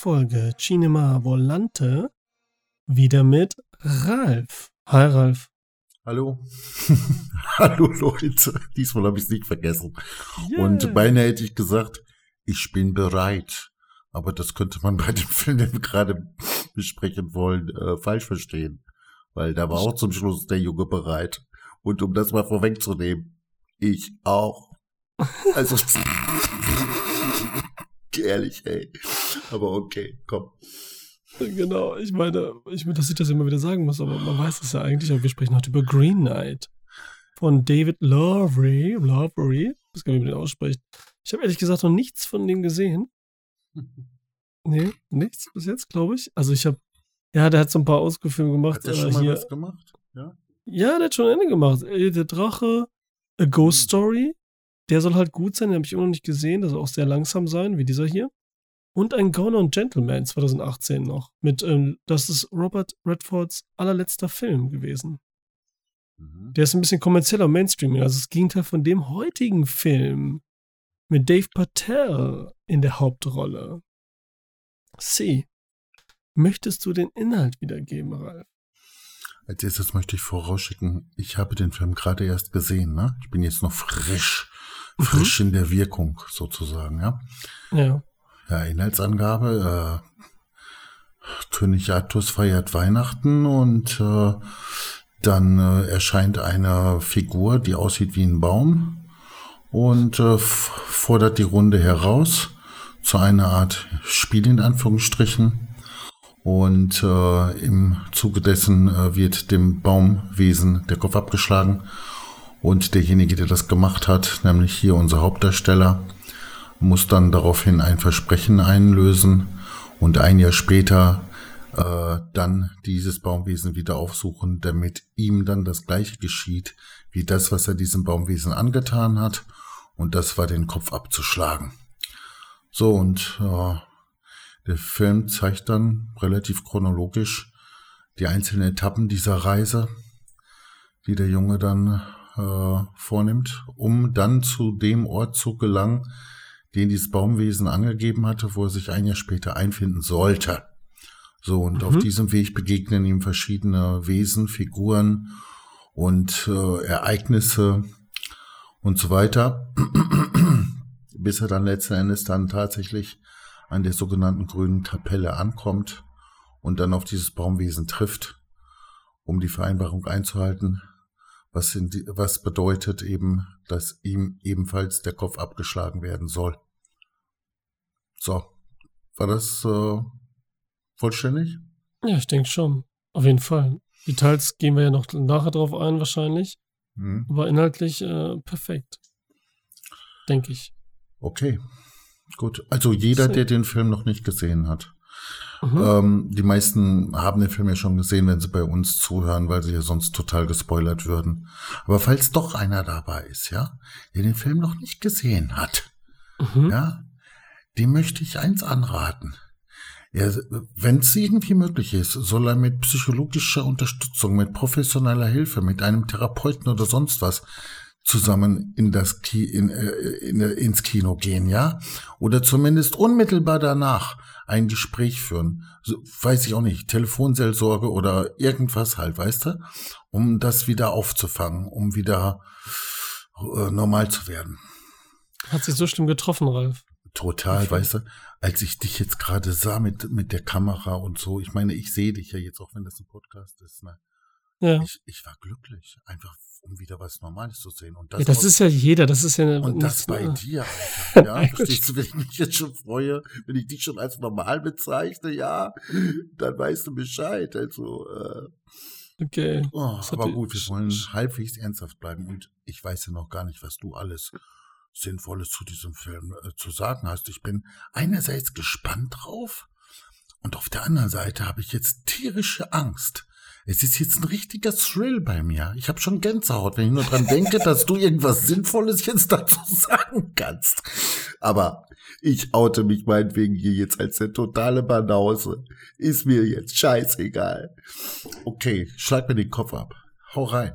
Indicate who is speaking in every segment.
Speaker 1: Folge Cinema Volante. Wieder mit Ralf. Hi Ralf.
Speaker 2: Hallo. Hallo Leute. Diesmal habe ich es nicht vergessen.
Speaker 1: Yeah.
Speaker 2: Und beinahe hätte ich gesagt, ich bin bereit. Aber das könnte man bei dem Film, den wir gerade besprechen wollen, äh, falsch verstehen. Weil da war auch zum Schluss der Junge bereit. Und um das mal vorwegzunehmen, ich auch. Also, ehrlich, ey. Aber okay, komm.
Speaker 1: Genau, ich meine, ich dass ich das immer wieder sagen muss, aber man weiß es ja eigentlich, aber wir sprechen heute über Green Knight von David Lowery. Lowery, das kann ich mit den aussprechen. Ich habe ehrlich gesagt noch nichts von dem gesehen. Nee, nichts bis jetzt, glaube ich. Also ich habe, ja, der hat so ein paar Ausgefilme gemacht.
Speaker 2: Hat der
Speaker 1: äh,
Speaker 2: schon mal
Speaker 1: hier.
Speaker 2: was gemacht? Ja.
Speaker 1: Ja, der hat schon ein Ende gemacht. Äh, Der Drache, A Ghost Story, der soll halt gut sein, den habe ich immer noch nicht gesehen. Der soll auch sehr langsam sein, wie dieser hier. Und ein Gone und Gentleman 2018 noch. Mit, ähm, das ist Robert Redfords allerletzter Film gewesen.
Speaker 2: Mhm.
Speaker 1: Der ist ein bisschen kommerzieller Mainstreaming, also das Gegenteil von dem heutigen Film. Mit Dave Patel in der Hauptrolle. C. Möchtest du den Inhalt wiedergeben, Ralf?
Speaker 2: Als erstes möchte ich vorausschicken, ich habe den Film gerade erst gesehen, ne? Ich bin jetzt noch frisch,
Speaker 1: Mhm.
Speaker 2: frisch in der Wirkung sozusagen, ja.
Speaker 1: Ja.
Speaker 2: Ja, Inhaltsangabe, äh, König Artus feiert Weihnachten und äh, dann äh, erscheint eine Figur, die aussieht wie ein Baum und äh, fordert die Runde heraus zu einer Art Spiel in Anführungsstrichen. Und äh, im Zuge dessen äh, wird dem Baumwesen der Kopf abgeschlagen. Und derjenige, der das gemacht hat, nämlich hier unser Hauptdarsteller, muss dann daraufhin ein Versprechen einlösen und ein Jahr später äh, dann dieses Baumwesen wieder aufsuchen, damit ihm dann das gleiche geschieht wie das, was er diesem Baumwesen angetan hat. Und das war den Kopf abzuschlagen. So, und äh, der Film zeigt dann relativ chronologisch die einzelnen Etappen dieser Reise, die der Junge dann äh, vornimmt, um dann zu dem Ort zu gelangen, den dieses Baumwesen angegeben hatte, wo er sich ein Jahr später einfinden sollte. So, und
Speaker 1: Mhm.
Speaker 2: auf diesem Weg begegnen ihm verschiedene Wesen, Figuren und äh, Ereignisse und so weiter, bis er dann letzten Endes dann tatsächlich an der sogenannten grünen Kapelle ankommt und dann auf dieses Baumwesen trifft, um die Vereinbarung einzuhalten, was, die, was bedeutet eben, dass ihm ebenfalls der Kopf abgeschlagen werden soll. So, war das äh, vollständig?
Speaker 1: Ja, ich denke schon. Auf jeden Fall. Details gehen wir ja noch nachher drauf ein, wahrscheinlich.
Speaker 2: Hm.
Speaker 1: Aber inhaltlich äh, perfekt. Denke ich.
Speaker 2: Okay, gut. Also jeder,
Speaker 1: So.
Speaker 2: der den Film noch nicht gesehen hat,
Speaker 1: Mhm.
Speaker 2: Ähm, die meisten haben den Film ja schon gesehen, wenn sie bei uns zuhören, weil sie ja sonst total gespoilert würden. Aber falls doch einer dabei ist, ja, der den Film noch nicht gesehen hat,
Speaker 1: Mhm.
Speaker 2: ja, dem möchte ich eins anraten. Ja, wenn es irgendwie möglich ist, soll er mit psychologischer Unterstützung, mit professioneller Hilfe, mit einem Therapeuten oder sonst was zusammen in das Ki in, äh, in, ins Kino gehen, ja? Oder zumindest unmittelbar danach ein Gespräch führen. So, weiß ich auch nicht, Telefonseelsorge oder irgendwas halt, weißt du? Um das wieder aufzufangen, um wieder äh, normal zu werden.
Speaker 1: Hat sich so schlimm getroffen, Ralf.
Speaker 2: Total, weißt du, als ich dich jetzt gerade sah mit, mit der Kamera und so, ich meine, ich sehe dich ja jetzt auch, wenn das ein Podcast ist, ne?
Speaker 1: Ja.
Speaker 2: Ich, ich war glücklich, einfach um wieder was Normales zu sehen. Und das,
Speaker 1: ja, das
Speaker 2: aus-
Speaker 1: ist ja jeder, das ist ja
Speaker 2: und das bei
Speaker 1: ne?
Speaker 2: dir, Alter. Ja, verstehst du, wenn ich mich jetzt schon freue, wenn ich dich schon als normal bezeichne, ja, dann weißt du Bescheid. Also, äh,
Speaker 1: Okay.
Speaker 2: oh, aber gut, wir wollen halbwegs ernsthaft bleiben. Und ich weiß ja noch gar nicht, was du alles Sinnvolles zu diesem Film äh, zu sagen hast. Ich bin einerseits gespannt drauf und auf der anderen Seite habe ich jetzt tierische Angst. Es ist jetzt ein richtiger Thrill bei mir. Ich habe schon Gänsehaut, wenn ich nur dran denke, dass du irgendwas Sinnvolles jetzt dazu sagen kannst. Aber ich oute mich meinetwegen hier jetzt als der totale Banause. Ist mir jetzt scheißegal. Okay, schlag mir den Kopf ab. Hau rein.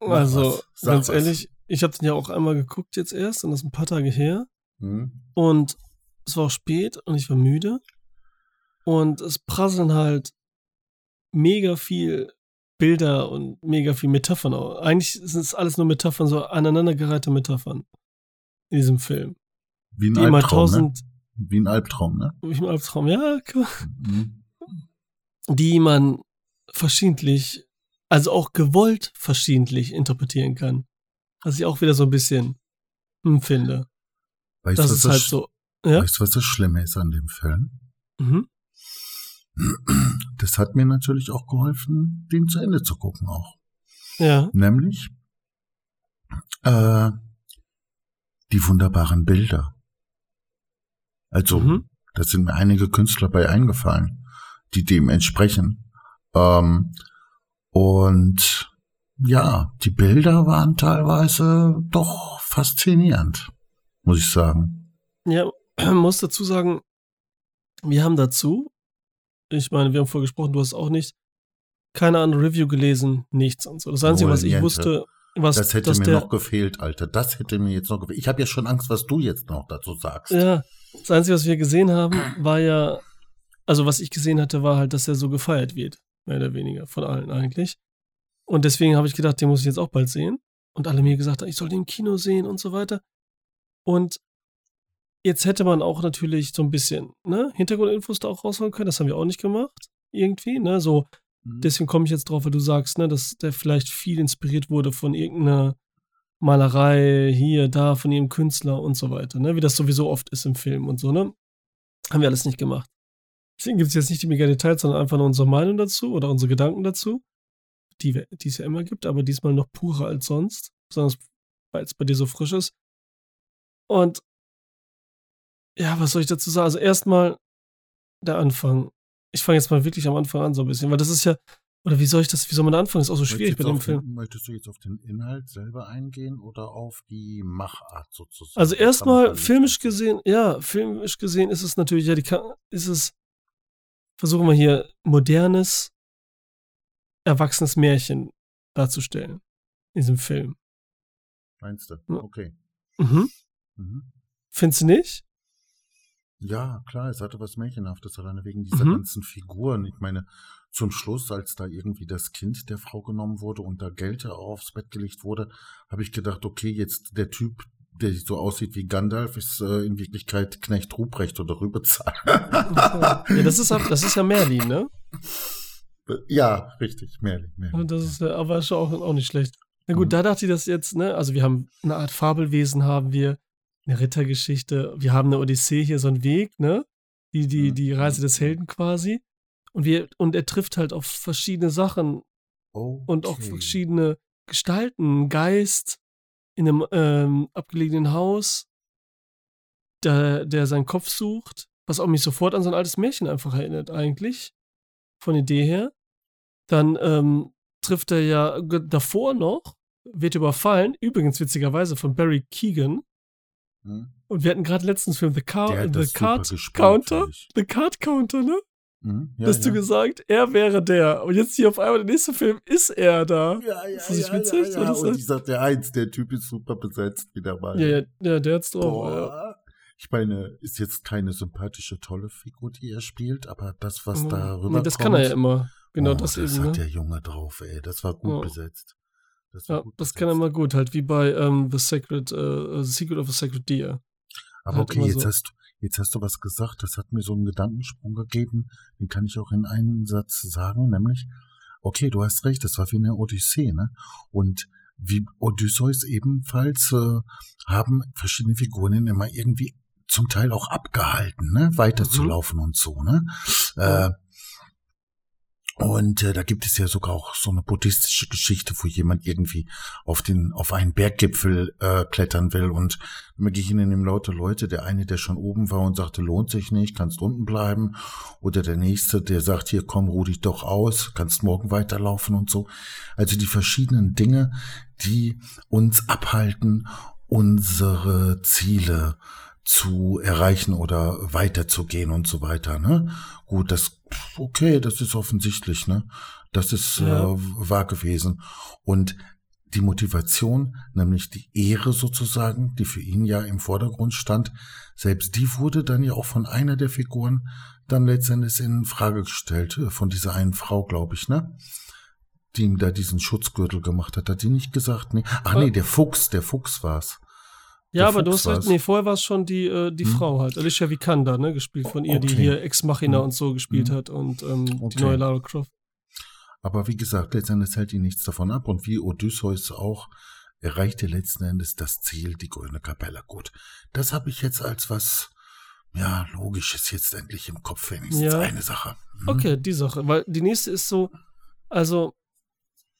Speaker 2: Mach
Speaker 1: Also, ganz
Speaker 2: was.
Speaker 1: ehrlich, ich habe den ja auch einmal geguckt jetzt erst und das ist ein paar Tage her.
Speaker 2: Hm?
Speaker 1: Und es war auch spät und ich war müde. Und es prasseln halt mega viel Bilder und mega viel Metaphern. Eigentlich sind es alles nur Metaphern, so aneinandergereihte Metaphern in diesem Film.
Speaker 2: Wie ein
Speaker 1: Die
Speaker 2: Albtraum, ne? Wie ein Albtraum, ne?
Speaker 1: wie im Albtraum, ja,
Speaker 2: Mhm.
Speaker 1: die man verschiedentlich, also auch gewollt verschiedentlich interpretieren kann. Was ich auch wieder so ein bisschen hm, finde.
Speaker 2: Weißt du,
Speaker 1: Das
Speaker 2: was
Speaker 1: halt so. Ja?
Speaker 2: weißt du, was das Schlimme ist an dem Film?
Speaker 1: Mhm.
Speaker 2: Das hat mir natürlich auch geholfen, den zu Ende zu gucken auch.
Speaker 1: Ja.
Speaker 2: Nämlich äh, die wunderbaren Bilder. Also,
Speaker 1: Mhm.
Speaker 2: da sind mir einige Künstler bei eingefallen, die dem entsprechen. Ähm, und ja, die Bilder waren teilweise doch faszinierend, muss ich sagen.
Speaker 1: Ja, muss dazu sagen, wir haben dazu, ich meine, wir haben vorher gesprochen, du hast auch nicht, keine andere Review gelesen, nichts und so. Das Einzige, was ich wusste, was
Speaker 2: Das hätte
Speaker 1: dass
Speaker 2: mir
Speaker 1: der,
Speaker 2: noch gefehlt, Alter. Das hätte mir jetzt noch gefehlt. Ich habe ja schon Angst, was du jetzt noch dazu sagst.
Speaker 1: ja, das Einzige, was wir gesehen haben, war ja, also was ich gesehen hatte, war halt, dass er so gefeiert wird, mehr oder weniger, von allen eigentlich. Und deswegen habe ich gedacht, den muss ich jetzt auch bald sehen. Und alle mir gesagt, ich soll den im Kino sehen und so weiter. Und jetzt hätte man auch natürlich so ein bisschen, ne, Hintergrundinfos da auch rausholen können. Das haben wir auch nicht gemacht. Irgendwie, ne, so,
Speaker 2: Mhm.
Speaker 1: deswegen komme ich jetzt drauf, weil du sagst, ne, dass der vielleicht viel inspiriert wurde von irgendeiner Malerei hier, da, von ihrem Künstler und so weiter, ne, wie das sowieso oft ist im Film und so, ne. Haben wir alles nicht gemacht. Deswegen gibt es jetzt nicht die mega Details, sondern einfach nur unsere Meinung dazu oder unsere Gedanken dazu, die, wir- die es ja immer gibt, aber diesmal noch purer als sonst, besonders weil es bei dir so frisch ist. Und ja, was soll ich dazu sagen? Also erstmal der Anfang. Ich fange jetzt mal wirklich am Anfang an so ein bisschen, weil das ist ja, oder wie soll ich das, wie soll man da anfangen? Ist auch so schwierig bei dem Film.
Speaker 2: Den, möchtest du jetzt auf den Inhalt selber eingehen oder auf die Machart sozusagen?
Speaker 1: Also erstmal filmisch gesehen, ja, filmisch gesehen ist es natürlich, ja, die ist es, versuchen wir hier modernes, erwachsenes Märchen darzustellen in diesem Film.
Speaker 2: Meinst du?
Speaker 1: Ja.
Speaker 2: Okay.
Speaker 1: Mhm.
Speaker 2: Mhm.
Speaker 1: Findest du nicht?
Speaker 2: Ja, klar, es hatte was Märchenhaftes, alleine wegen dieser
Speaker 1: Mhm.
Speaker 2: ganzen Figuren. Ich meine, zum Schluss, als da irgendwie das Kind der Frau genommen wurde und da Geld aufs Bett gelegt wurde, habe ich gedacht, okay, jetzt der Typ, der so aussieht wie Gandalf, ist äh, in Wirklichkeit Knecht Ruprecht oder Rübezahl.
Speaker 1: Ja, das ist, das ist ja Merlin, ne?
Speaker 2: ja, richtig, Merlin. Merlin.
Speaker 1: Und das ist ja, aber schon auch, auch nicht schlecht. Na gut,
Speaker 2: Mhm.
Speaker 1: da dachte ich das jetzt, ne? Also wir haben eine Art Fabelwesen, haben wir, eine Rittergeschichte, wir haben eine Odyssee hier, so einen Weg, ne? Die, die,
Speaker 2: Mhm.
Speaker 1: die Reise des Helden quasi. Und wir, und er trifft halt auf verschiedene Sachen und auch
Speaker 2: Okay.
Speaker 1: verschiedene Gestalten, Geist in einem ähm, abgelegenen Haus, der, der seinen Kopf sucht, was auch mich sofort an so ein altes Märchen einfach erinnert, eigentlich, von Idee her. Dann ähm, trifft er ja davor noch, wird überfallen, übrigens witzigerweise von Barry Keegan.
Speaker 2: Hm?
Speaker 1: Und wir hatten gerade letztens Film The, Car The Card Counter. The Card Counter, ne?
Speaker 2: Hm? Ja,
Speaker 1: Hast du
Speaker 2: ja.
Speaker 1: gesagt, er wäre der. Und jetzt hier auf einmal der nächste Film ist er da.
Speaker 2: Ja, ja,
Speaker 1: Ist das nicht
Speaker 2: ja,
Speaker 1: witzig?
Speaker 2: ja, ja. Und ich sagte, eins, der Typ ist super besetzt wieder mal.
Speaker 1: Ja, ja, ja der hat's drauf. Ja.
Speaker 2: Ich meine, ist jetzt keine sympathische, tolle Figur, die er spielt, aber das, was da rüberkommt.
Speaker 1: Das kann er ja immer. Genau
Speaker 2: oh,
Speaker 1: das,
Speaker 2: das
Speaker 1: eben.
Speaker 2: hat
Speaker 1: Ne?
Speaker 2: der Junge drauf, ey. Das war gut
Speaker 1: Ja.
Speaker 2: besetzt. Das
Speaker 1: Ja, das kann er mal gut, halt wie bei ähm, The Sacred, äh, The Secret of the Sacred Deer.
Speaker 2: Aber
Speaker 1: halt
Speaker 2: okay, jetzt
Speaker 1: so.
Speaker 2: hast du, jetzt hast du was gesagt, das hat mir so einen Gedankensprung gegeben, den kann ich auch in einem Satz sagen, nämlich, okay, du hast recht, das war wie eine Odyssee, ne? Und wie Odysseus ebenfalls äh, haben verschiedene Figuren immer irgendwie zum Teil auch abgehalten, ne, weiterzulaufen und so, ne? Äh, und äh, da gibt es ja sogar auch so eine buddhistische Geschichte, wo jemand irgendwie auf den auf einen Berggipfel äh, klettern will und dann begegnen ihm laute Leute. Der eine, der schon oben war und sagte, lohnt sich nicht, kannst unten bleiben. Oder der nächste, der sagt, hier komm, ruh dich doch aus, kannst morgen weiterlaufen und so. Also die verschiedenen Dinge, die uns abhalten, unsere Ziele zu erreichen oder weiterzugehen und so weiter. Ne? Gut, das okay, das ist offensichtlich, ne? Das ist
Speaker 1: Ja.
Speaker 2: äh, wahr gewesen. Und die Motivation, nämlich die Ehre sozusagen, die für ihn ja im Vordergrund stand, selbst die wurde dann ja auch von einer der Figuren dann letztendlich in Frage gestellt, äh, von dieser einen Frau, glaube ich, ne? Die ihm da diesen Schutzgürtel gemacht hat. Hat die nicht gesagt? Nee. Ach nee, der Fuchs, der Fuchs war's.
Speaker 1: Ja, aber Fuchs du hast recht, nee, vorher war es schon die, äh, die hm. Frau halt, Alicia Vikander, ne, gespielt von ihr, okay. die hier Ex Machina hm. und so gespielt hm. hat und ähm, okay. die neue Lara Croft.
Speaker 2: Aber wie gesagt, letztendlich hält ihn nichts davon ab. Und wie Odysseus auch, erreichte letzten Endes das Ziel, die grüne Kapelle. Gut, das habe ich jetzt als was, ja, Logisches jetzt endlich im Kopf, wenigstens ja. eine Sache.
Speaker 1: Mhm. Okay, die Sache. Weil die nächste ist so, also,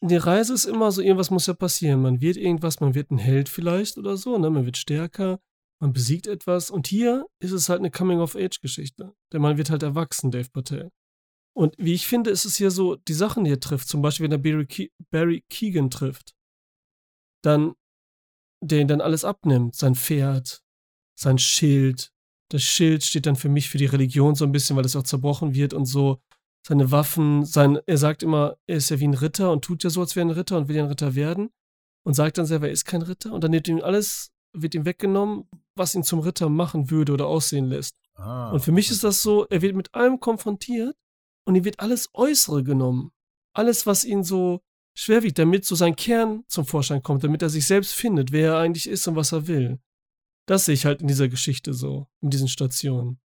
Speaker 1: die Reise ist immer so, irgendwas muss ja passieren. Man wird irgendwas, man wird ein Held vielleicht oder so, ne? Man wird stärker, man besiegt etwas. Und hier ist es halt eine Coming-of-Age-Geschichte. Der Mann wird halt erwachsen, Dave Patel. Und wie ich finde, ist es hier so, die Sachen, die er trifft, zum Beispiel, wenn er Barry, Ke Barry Keegan trifft, dann, der ihn dann alles abnimmt, sein Pferd, sein Schild. Das Schild steht dann für mich für die Religion so ein bisschen, weil es auch zerbrochen wird und so. Seine Waffen, sein, er sagt immer, er ist ja wie ein Ritter und tut ja so, als wäre er ein Ritter und will ja ein Ritter werden. Und sagt dann selber, er ist kein Ritter. Und dann wird ihm alles, wird ihm weggenommen, was ihn zum Ritter machen würde oder aussehen lässt. Ah, und für mich ist das so, er wird mit allem konfrontiert und ihm wird alles Äußere genommen. Alles, was ihn so schwer wiegt, damit so sein Kern zum Vorschein kommt, damit er sich selbst findet, wer er eigentlich ist und was er will. Das sehe ich halt in dieser Geschichte so, in diesen Stationen.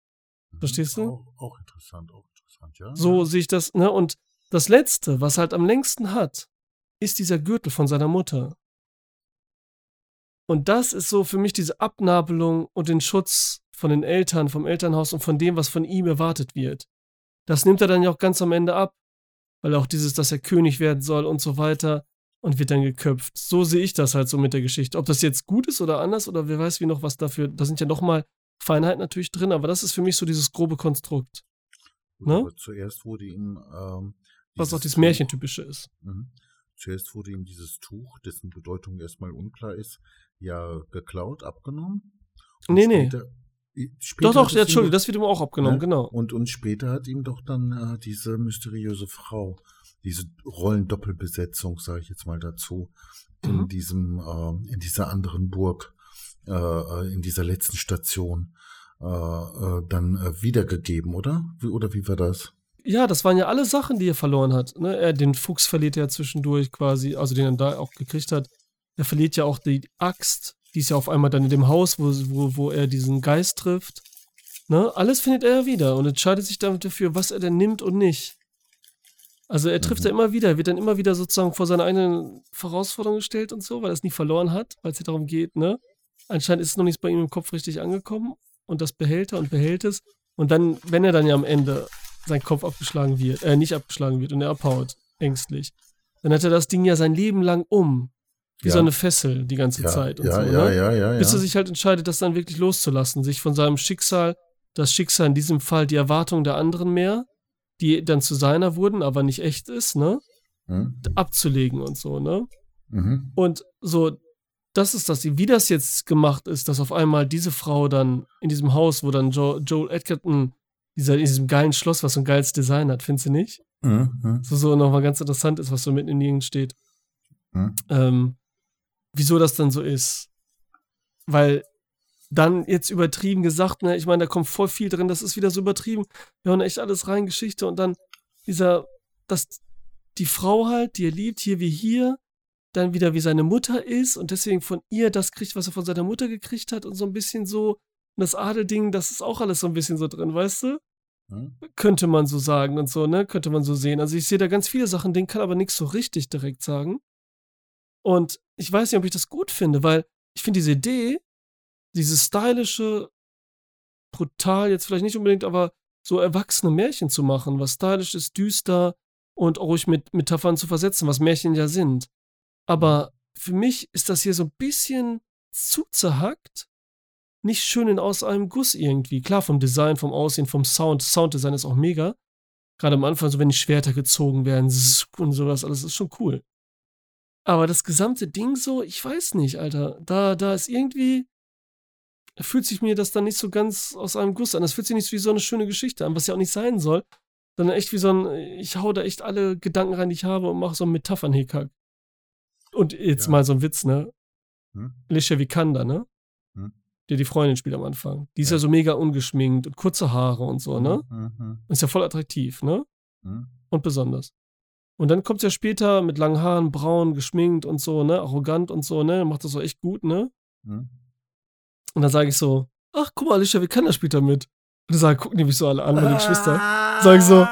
Speaker 1: Mhm. Verstehst du?
Speaker 2: Auch, auch interessant, auch interessant, ja.
Speaker 1: So sehe ich das, ne? Und das Letzte, was er halt am längsten hat, ist dieser Gürtel von seiner Mutter. Und das ist so für mich diese Abnabelung und den Schutz von den Eltern, vom Elternhaus und von dem, was von ihm erwartet wird. Das nimmt er dann ja auch ganz am Ende ab, weil auch dieses, dass er König werden soll und so weiter und wird dann geköpft. So sehe ich das halt so mit der Geschichte. Ob das jetzt gut ist oder anders oder wer weiß wie noch was dafür, da sind ja nochmal Feinheiten natürlich drin, aber das ist für mich so dieses grobe Konstrukt.
Speaker 2: Ne? Zuerst wurde ihm ähm,
Speaker 1: was auch dieses Märchentypische ist.
Speaker 2: Mhm. Zuerst wurde ihm dieses Tuch, dessen Bedeutung erstmal unklar ist, ja geklaut, abgenommen.
Speaker 1: Und nee, später, nee. Später doch, doch, ja, Entschuldigung, das wird ihm auch abgenommen, ne? genau.
Speaker 2: Und, und später hat ihm doch dann äh, diese mysteriöse Frau, diese Rollendoppelbesetzung, sage ich jetzt mal dazu, mhm. in diesem, äh, in dieser anderen Burg, äh, äh in dieser letzten Station dann äh, wiedergegeben, oder? Wie, oder wie war das?
Speaker 1: Ja, das waren ja alle Sachen, die er verloren hat. Ne? Er, den Fuchs verliert er zwischendurch quasi, also den er da auch gekriegt hat. Er verliert ja auch die Axt, die ist ja auf einmal dann in dem Haus, wo, wo, wo er diesen Geist trifft. Ne? Alles findet er ja wieder und entscheidet sich damit dafür, was er denn nimmt und nicht. Also er trifft mhm. ja immer wieder, wird dann immer wieder sozusagen vor seine eigenen Herausforderungen gestellt und so, weil er es nie verloren hat, weil es ja darum geht, ne? Anscheinend ist es noch nicht bei ihm im Kopf richtig angekommen und das behält er und behält es. Und dann, wenn er dann ja am Ende sein Kopf abgeschlagen wird, äh, nicht abgeschlagen wird und er abhaut, ängstlich, dann hat er das Ding ja sein Leben lang um. Wie ja. so eine Fessel die ganze
Speaker 2: ja,
Speaker 1: Zeit.
Speaker 2: Und ja, so, ja, ne? ja, ja, ja.
Speaker 1: Bis er sich halt entscheidet, das dann wirklich loszulassen, sich von seinem Schicksal, das Schicksal in diesem Fall die Erwartung der anderen mehr, die dann zu seiner wurden, aber nicht echt ist, ne? Hm. Abzulegen und so, ne? Mhm. Und so, das ist das, wie das jetzt gemacht ist, dass auf einmal diese Frau dann in diesem Haus, wo dann jo Joel Edgerton, dieser, in diesem geilen Schloss, was so ein geiles Design hat, findest du nicht? Mhm. So, so nochmal ganz interessant ist, was so mitten in Gegend steht. Mhm. Ähm, wieso das dann so ist. Weil dann jetzt übertrieben gesagt, ne, ich meine, da kommt voll viel drin, das ist wieder so übertrieben. Wir hören echt alles rein, Geschichte und dann dieser, dass die Frau halt, die er liebt, hier wie hier, dann wieder wie seine Mutter ist und deswegen von ihr das kriegt, was er von seiner Mutter gekriegt hat und so ein bisschen so, und das Adelding, das ist auch alles so ein bisschen so drin, weißt du? Hm? Könnte man so sagen und so, ne? Könnte man so sehen. Also ich sehe da ganz viele Sachen, den kann aber nichts so richtig direkt sagen. Und ich weiß nicht, ob ich das gut finde, weil ich finde diese Idee, dieses stylische, brutal, jetzt vielleicht nicht unbedingt, aber so erwachsene Märchen zu machen, was stylisch ist, düster und auch ruhig mit Metaphern zu versetzen, was Märchen ja sind. Aber für mich ist das hier so ein bisschen zu zerhackt. Nicht schön in aus einem Guss irgendwie. Klar, vom Design, vom Aussehen, vom Sound. Sounddesign ist auch mega. Gerade am Anfang, so wenn die Schwerter gezogen werden und sowas, alles ist schon cool. Aber das gesamte Ding so, ich weiß nicht, Alter. Da, da ist irgendwie, fühlt sich mir das dann nicht so ganz aus einem Guss an. Das fühlt sich nicht wie so eine schöne Geschichte an, was ja auch nicht sein soll. Sondern echt wie so ein, ich hau da echt alle Gedanken rein, die ich habe und mache so einen Metaphern-Hickhack. Und jetzt
Speaker 2: Ja.
Speaker 1: mal so ein Witz, ne?
Speaker 2: Hm?
Speaker 1: Alicia Vikander, ne?
Speaker 2: Hm?
Speaker 1: Die die Freundin spielt am Anfang. Die ist ja,
Speaker 2: Ja.
Speaker 1: so mega ungeschminkt und kurze Haare und so, ne?
Speaker 2: Mhm, mhm,
Speaker 1: Ist ja voll attraktiv, ne?
Speaker 2: mhm.
Speaker 1: Und besonders. Und dann kommt sie ja später mit langen Haaren, braun, geschminkt und so, ne? Arrogant und so, ne? Macht das so echt gut, ne?
Speaker 2: Mhm.
Speaker 1: Und dann sage ich so, ach, guck mal, Alicia Vikander spielt da mit. Und dann sagen, gucken die mich so alle an, meine Geschwister. Sag ich so,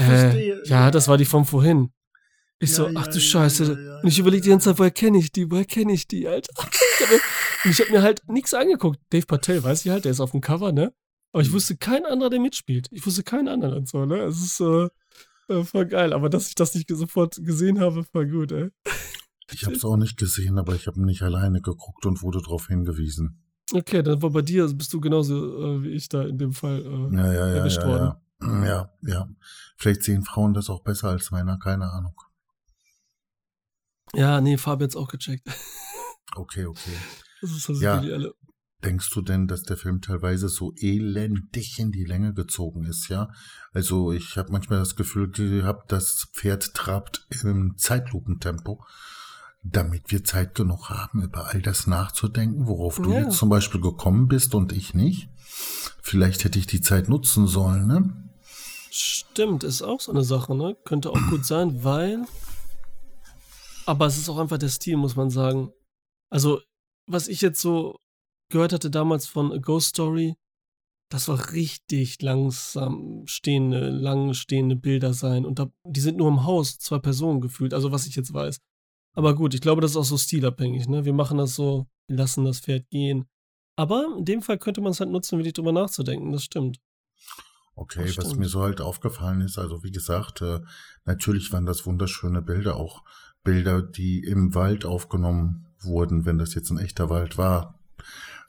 Speaker 1: Äh, ja, das war die von vorhin. Ich
Speaker 2: Ja,
Speaker 1: so,
Speaker 2: ja,
Speaker 1: ach du
Speaker 2: ja,
Speaker 1: Scheiße.
Speaker 2: ja,
Speaker 1: und ich überlege die ganze Zeit, woher kenne ich die? Woher kenne ich die, Alter? Und ich habe mir halt nichts angeguckt. Dave Patel, weiß ich halt, der ist auf dem Cover, ne? Aber ich
Speaker 2: Mhm.
Speaker 1: wusste keinen anderen, der mitspielt. Ich wusste keinen anderen und so, ne? Es ist äh, äh, voll geil. Aber dass ich das nicht sofort gesehen habe, voll gut, ey.
Speaker 2: Ich habe es auch nicht gesehen, aber ich habe nicht alleine geguckt und wurde darauf hingewiesen.
Speaker 1: Okay, dann war bei dir, bist du genauso äh, wie ich da in dem Fall. Äh,
Speaker 2: Ja, ja, ja,
Speaker 1: erwischt worden.
Speaker 2: ja. Ja, ja. Vielleicht sehen Frauen das auch besser als Männer, keine Ahnung.
Speaker 1: Ja, nee, Fabi hat's auch gecheckt.
Speaker 2: Okay, okay.
Speaker 1: Das ist das
Speaker 2: Ja.
Speaker 1: alle.
Speaker 2: Denkst du denn, dass der Film teilweise so elendig in die Länge gezogen ist, ja? Also ich habe manchmal das Gefühl gehabt, das Pferd trabt im Zeitlupentempo, damit wir Zeit genug haben, über all das nachzudenken, worauf du
Speaker 1: Ja.
Speaker 2: jetzt zum Beispiel gekommen bist und ich nicht. Vielleicht hätte ich die Zeit nutzen sollen, ne?
Speaker 1: Stimmt, ist auch so eine Sache, ne? Könnte auch gut sein, weil. Aber es ist auch einfach der Stil, muss man sagen. Also, was ich jetzt so gehört hatte damals von A Ghost Story, das war richtig langsam stehende, lang stehende Bilder sein. Und da, die sind nur im Haus, zwei Personen gefühlt, also was ich jetzt weiß. Aber gut, ich glaube, das ist auch so stilabhängig, ne? Wir machen das so, wir lassen das Pferd gehen. Aber in dem Fall könnte man es halt nutzen, wirklich drüber nachzudenken, das stimmt.
Speaker 2: Okay,
Speaker 1: Das
Speaker 2: was
Speaker 1: stimmt.
Speaker 2: mir so halt aufgefallen ist, also wie gesagt, äh, natürlich waren das wunderschöne Bilder, auch Bilder, die im Wald aufgenommen wurden, wenn das jetzt ein echter Wald war.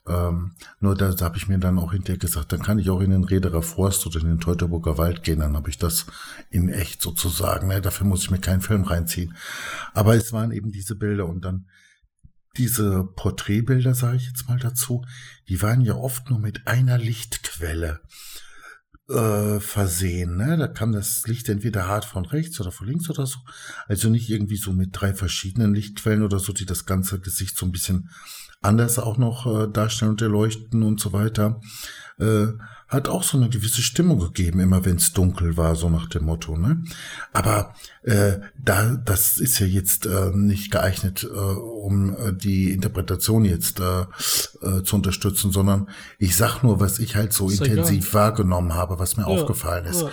Speaker 2: Ähm, nur da, da habe ich mir dann auch hinterher gesagt, dann kann ich auch in den Rederer Forst oder in den Teutoburger Wald gehen, dann habe ich das in echt sozusagen. Ne? Dafür muss ich mir keinen Film reinziehen. Aber es waren eben diese Bilder und dann diese Porträtbilder, sage ich jetzt mal dazu, die waren ja oft nur mit einer Lichtquelle äh, versehen. Ne? Da kam das Licht entweder hart von rechts oder von links oder so. Also nicht irgendwie so mit drei verschiedenen Lichtquellen oder so, die das ganze Gesicht so ein bisschen anders auch noch äh, darstellen und erleuchten und so weiter. Äh, hat auch so eine gewisse Stimmung gegeben, immer wenn es dunkel war, so nach dem Motto. Ne? Aber äh, da, das ist ja jetzt äh, nicht geeignet, äh, um äh, die Interpretation jetzt äh, äh, zu unterstützen, sondern ich sag nur, was ich halt so intensiv wahrgenommen habe, was mir
Speaker 1: Ja,
Speaker 2: aufgefallen ist.
Speaker 1: ja.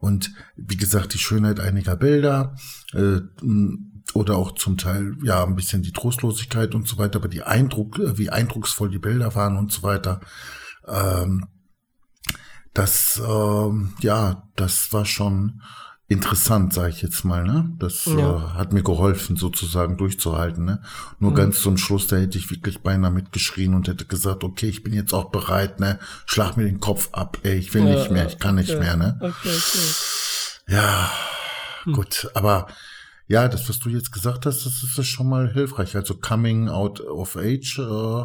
Speaker 2: Und wie gesagt, die Schönheit einiger Bilder äh, oder auch zum Teil ja ein bisschen die Trostlosigkeit und so weiter, aber die Eindruck, äh, wie eindrucksvoll die Bilder waren und so weiter. Ähm, das ähm, ja, das war schon interessant, sage ich jetzt mal. Ne, das
Speaker 1: Ja.
Speaker 2: äh, hat mir geholfen, sozusagen durchzuhalten. Ne, nur
Speaker 1: Mhm.
Speaker 2: ganz zum Schluss, da hätte ich wirklich beinahe mitgeschrien und hätte gesagt, okay, ich bin jetzt auch bereit. Ne, schlag mir den Kopf ab. Ey, ich will
Speaker 1: Ja,
Speaker 2: nicht mehr, ich kann nicht mehr. Ne.
Speaker 1: Okay, okay.
Speaker 2: Ja,
Speaker 1: Hm.
Speaker 2: gut, aber ja, das, was du jetzt gesagt hast, das ist schon mal hilfreich. Also Coming Out of Age äh,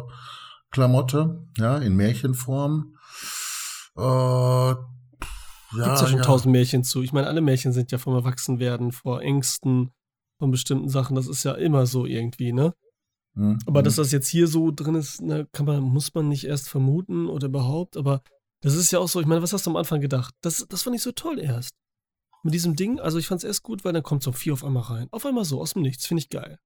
Speaker 2: Klamotte, ja, in Märchenform. Äh, ja,
Speaker 1: Gibt's ja schon tausend Märchen zu. Ich meine, alle Märchen sind ja vom Erwachsenwerden, vor Ängsten, von bestimmten Sachen. Das ist ja immer so irgendwie, ne?
Speaker 2: Hm,
Speaker 1: Aber
Speaker 2: hm.
Speaker 1: dass das jetzt hier so drin ist, ne, kann man, muss man nicht erst vermuten oder überhaupt. Aber das ist ja auch so, ich meine, was hast du am Anfang gedacht? Das, das fand ich so toll erst. Mit diesem Ding, also ich fand es erst gut, weil dann kommt so vier auf einmal rein. Auf einmal so, aus dem Nichts, finde ich geil.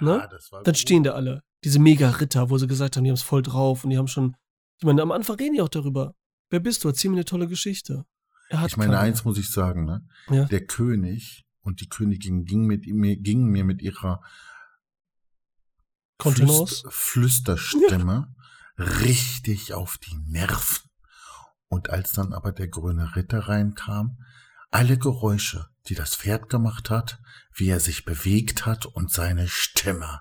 Speaker 2: ja,
Speaker 1: ne? Dann
Speaker 2: gut.
Speaker 1: stehen da alle. Diese Mega-Ritter, wo sie gesagt haben, die haben es voll drauf und die haben schon. Ich meine, am Anfang reden die auch darüber. Wer bist du? Erzähl mir eine tolle Geschichte. Er hat
Speaker 2: Ich meine,
Speaker 1: keine.
Speaker 2: eins muss ich sagen, ne?
Speaker 1: Ja.
Speaker 2: Der König und die Königin ging mit mir, gingen mir mit ihrer. Flüster, Flüsterstimme richtig auf die Nerven. Und als dann aber der grüne Ritter reinkam, alle Geräusche, die das Pferd gemacht hat, wie er sich bewegt hat und seine Stimme,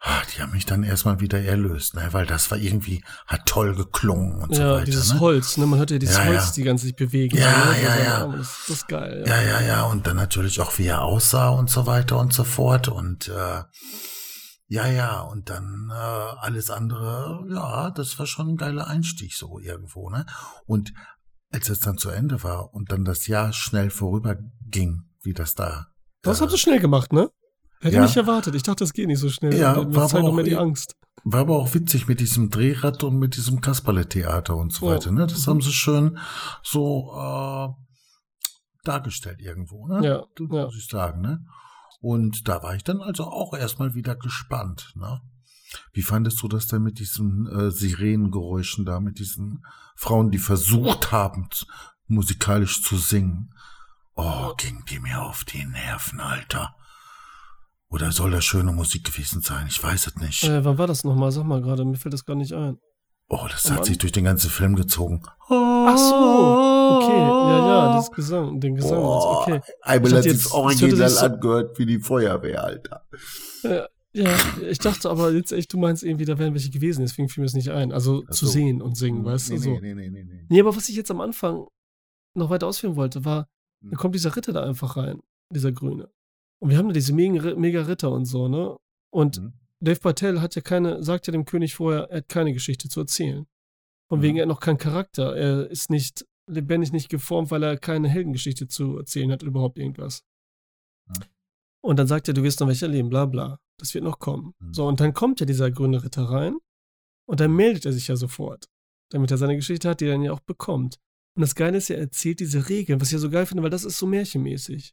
Speaker 2: ah, die haben mich dann erstmal wieder erlöst, ne? weil das war irgendwie, hat toll geklungen und so
Speaker 1: Ja,
Speaker 2: weiter.
Speaker 1: dieses
Speaker 2: ne?
Speaker 1: Holz, ne? Man hört ja dieses
Speaker 2: Ja,
Speaker 1: Holz
Speaker 2: ja.
Speaker 1: die ganze sich bewegen.
Speaker 2: Ja, ja, ja.
Speaker 1: Das, das ist geil.
Speaker 2: Ja, ja, ja, und dann natürlich auch, wie er aussah und so weiter und so fort. Und äh, ja, ja, und dann äh, alles andere, ja, das war schon ein geiler Einstieg so irgendwo, ne? Und als es dann zu Ende war und dann das Jahr schnell vorüberging, wie das da.
Speaker 1: Das
Speaker 2: äh,
Speaker 1: haben sie schnell gemacht, ne? Hätte
Speaker 2: Ja.
Speaker 1: ich nicht erwartet. Ich dachte, das geht nicht so schnell.
Speaker 2: Ja, war aber auch
Speaker 1: mehr die Angst.
Speaker 2: War aber auch witzig mit diesem Drehrad und mit diesem Kasperle-Theater und so
Speaker 1: Ja.
Speaker 2: weiter. Ne? Das
Speaker 1: Mhm.
Speaker 2: haben sie schön so äh, dargestellt irgendwo, ne?
Speaker 1: Ja,
Speaker 2: Das
Speaker 1: ja.
Speaker 2: muss ich sagen, ne? Und da war ich dann also auch erstmal wieder gespannt, ne? Wie fandest du das denn mit diesen äh, Sirenengeräuschen da, mit diesen Frauen, die versucht haben, musikalisch zu singen? Oh, ging die mir auf die Nerven, Alter. Oder soll das schöne Musik gewesen sein? Ich weiß es nicht.
Speaker 1: Äh, wann war das nochmal? Sag mal gerade, mir fällt das gar nicht ein.
Speaker 2: Oh, das
Speaker 1: Oh
Speaker 2: hat
Speaker 1: Mann.
Speaker 2: sich durch den ganzen Film gezogen.
Speaker 1: Ach so, okay. Ja, ja, das Gesang, den Gesang.
Speaker 2: Boah,
Speaker 1: okay.
Speaker 2: Einmal
Speaker 1: Ich
Speaker 2: hat
Speaker 1: dachte
Speaker 2: sich
Speaker 1: jetzt,
Speaker 2: Original
Speaker 1: so-
Speaker 2: angehört wie die Feuerwehr, Alter.
Speaker 1: Äh, ja, ich dachte aber jetzt echt, du meinst irgendwie, da wären welche gewesen, deswegen fiel mir das nicht ein. Also
Speaker 2: Ach
Speaker 1: zu
Speaker 2: so.
Speaker 1: sehen und singen, weißt
Speaker 2: nee,
Speaker 1: du, so.
Speaker 2: nee, nee, nee, nee, nee.
Speaker 1: Nee, aber was ich jetzt am Anfang noch weiter ausführen wollte, war,
Speaker 2: Hm.
Speaker 1: da kommt dieser Ritter da einfach rein, dieser Grüne. Und wir haben da diese mega, Ritter und so, ne? Und
Speaker 2: Hm.
Speaker 1: Dave Patel hat ja keine, sagt ja dem König vorher, er hat keine Geschichte zu erzählen. Von
Speaker 2: Mhm.
Speaker 1: wegen, er hat noch keinen Charakter. Er ist nicht lebendig nicht geformt, weil er keine Heldengeschichte zu erzählen hat, überhaupt irgendwas.
Speaker 2: Mhm.
Speaker 1: Und dann sagt er, du wirst noch welche erleben, bla bla. Das wird noch kommen.
Speaker 2: Mhm.
Speaker 1: So, und dann kommt ja dieser grüne Ritter rein und dann meldet er sich ja sofort, damit er seine Geschichte hat, die er dann ja auch bekommt. Und das Geile ist ja, er erzählt diese Regeln, was ich ja so geil finde, weil das ist so märchenmäßig.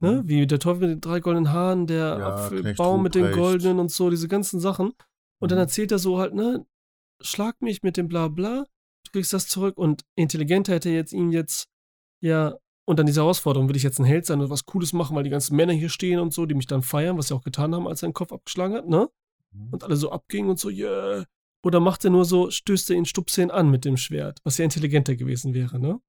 Speaker 1: Ne?
Speaker 2: Mhm.
Speaker 1: Wie der Teufel mit den drei goldenen Haaren, der
Speaker 2: Ja,
Speaker 1: Apfelbaum mit den goldenen und so, diese ganzen Sachen. Und dann
Speaker 2: Mhm.
Speaker 1: erzählt er so halt, ne, schlag mich mit dem bla bla, du kriegst das zurück und intelligenter hätte er jetzt ihn jetzt, ja, und dann diese Herausforderung, will ich jetzt ein Held sein oder was Cooles machen, weil die ganzen Männer hier stehen und so, die mich dann feiern, was sie auch getan haben, als er den Kopf abgeschlagen hat, ne?
Speaker 2: Mhm.
Speaker 1: Und alle so abgingen und so, yeah. Oder macht er nur so, stößt er ihn, stupst ihn an mit dem Schwert, was ja intelligenter gewesen wäre, ne?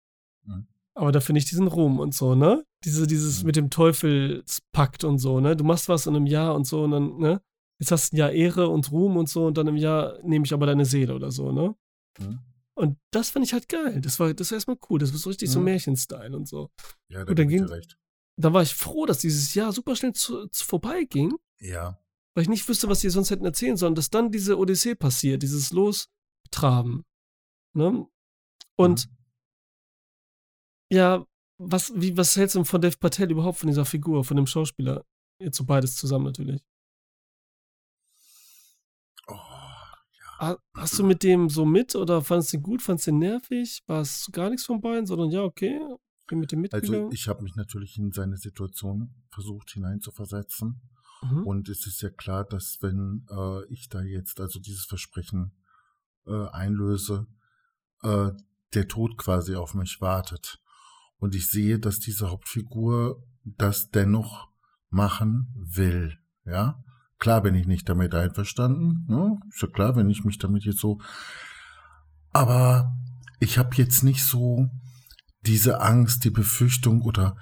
Speaker 2: Mhm.
Speaker 1: Aber da finde ich diesen Ruhm und so, ne? Diese, dieses
Speaker 2: Mhm.
Speaker 1: mit dem Teufelspakt und so, ne? Du machst was in einem Jahr und so und dann, ne? Jetzt hast du ein Jahr Ehre und Ruhm und so und dann im Jahr nehme ich aber deine Seele oder so, ne?
Speaker 2: Mhm.
Speaker 1: Und das fand ich halt geil. Das war, das war erstmal cool. Das war so richtig so
Speaker 2: Mhm.
Speaker 1: Märchenstyle und so.
Speaker 2: Ja, da
Speaker 1: Gut, dann ging-
Speaker 2: recht.
Speaker 1: Da war ich froh, dass dieses Jahr super schnell zu, zu vorbeiging,
Speaker 2: Ja.
Speaker 1: weil ich nicht wüsste, was die sonst hätten erzählen sollen, dass dann diese Odyssee passiert, dieses Lostraben. Ne? Und
Speaker 2: Mhm.
Speaker 1: Ja, was, wie, was hältst du denn von Dave Patel überhaupt, von dieser Figur, von dem Schauspieler? Jetzt so beides zusammen natürlich.
Speaker 2: Oh,
Speaker 1: Ha- Hast du mit dem so mit oder fandest du ihn gut, fandest du ihn nervig? War es gar nichts von beiden, sondern ja, okay, bin mit dem mitgegangen?
Speaker 2: also ich habe mich natürlich in seine Situation versucht hineinzuversetzen.
Speaker 1: mhm.
Speaker 2: Und es ist ja klar, dass wenn äh, ich da jetzt also dieses Versprechen äh, einlöse, äh, der Tod quasi auf mich wartet. Und ich sehe, dass diese Hauptfigur das dennoch machen will. Ja, klar bin ich nicht damit einverstanden. Ne? Ist ja klar, wenn ich mich damit jetzt so. Aber ich habe jetzt nicht so diese Angst, die Befürchtung oder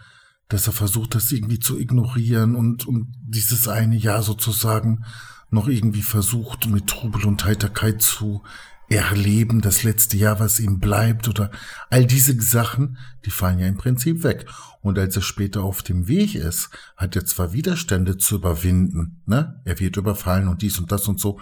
Speaker 2: dass er versucht, das irgendwie zu ignorieren und, und dieses eine Jahr sozusagen noch irgendwie versucht, mit Trubel und Heiterkeit zu erleben, das letzte Jahr, was ihm bleibt oder all diese Sachen, die fallen ja im Prinzip weg. Und als er später auf dem Weg ist, hat er zwar Widerstände zu überwinden, ne? Er wird überfallen und dies und das und so.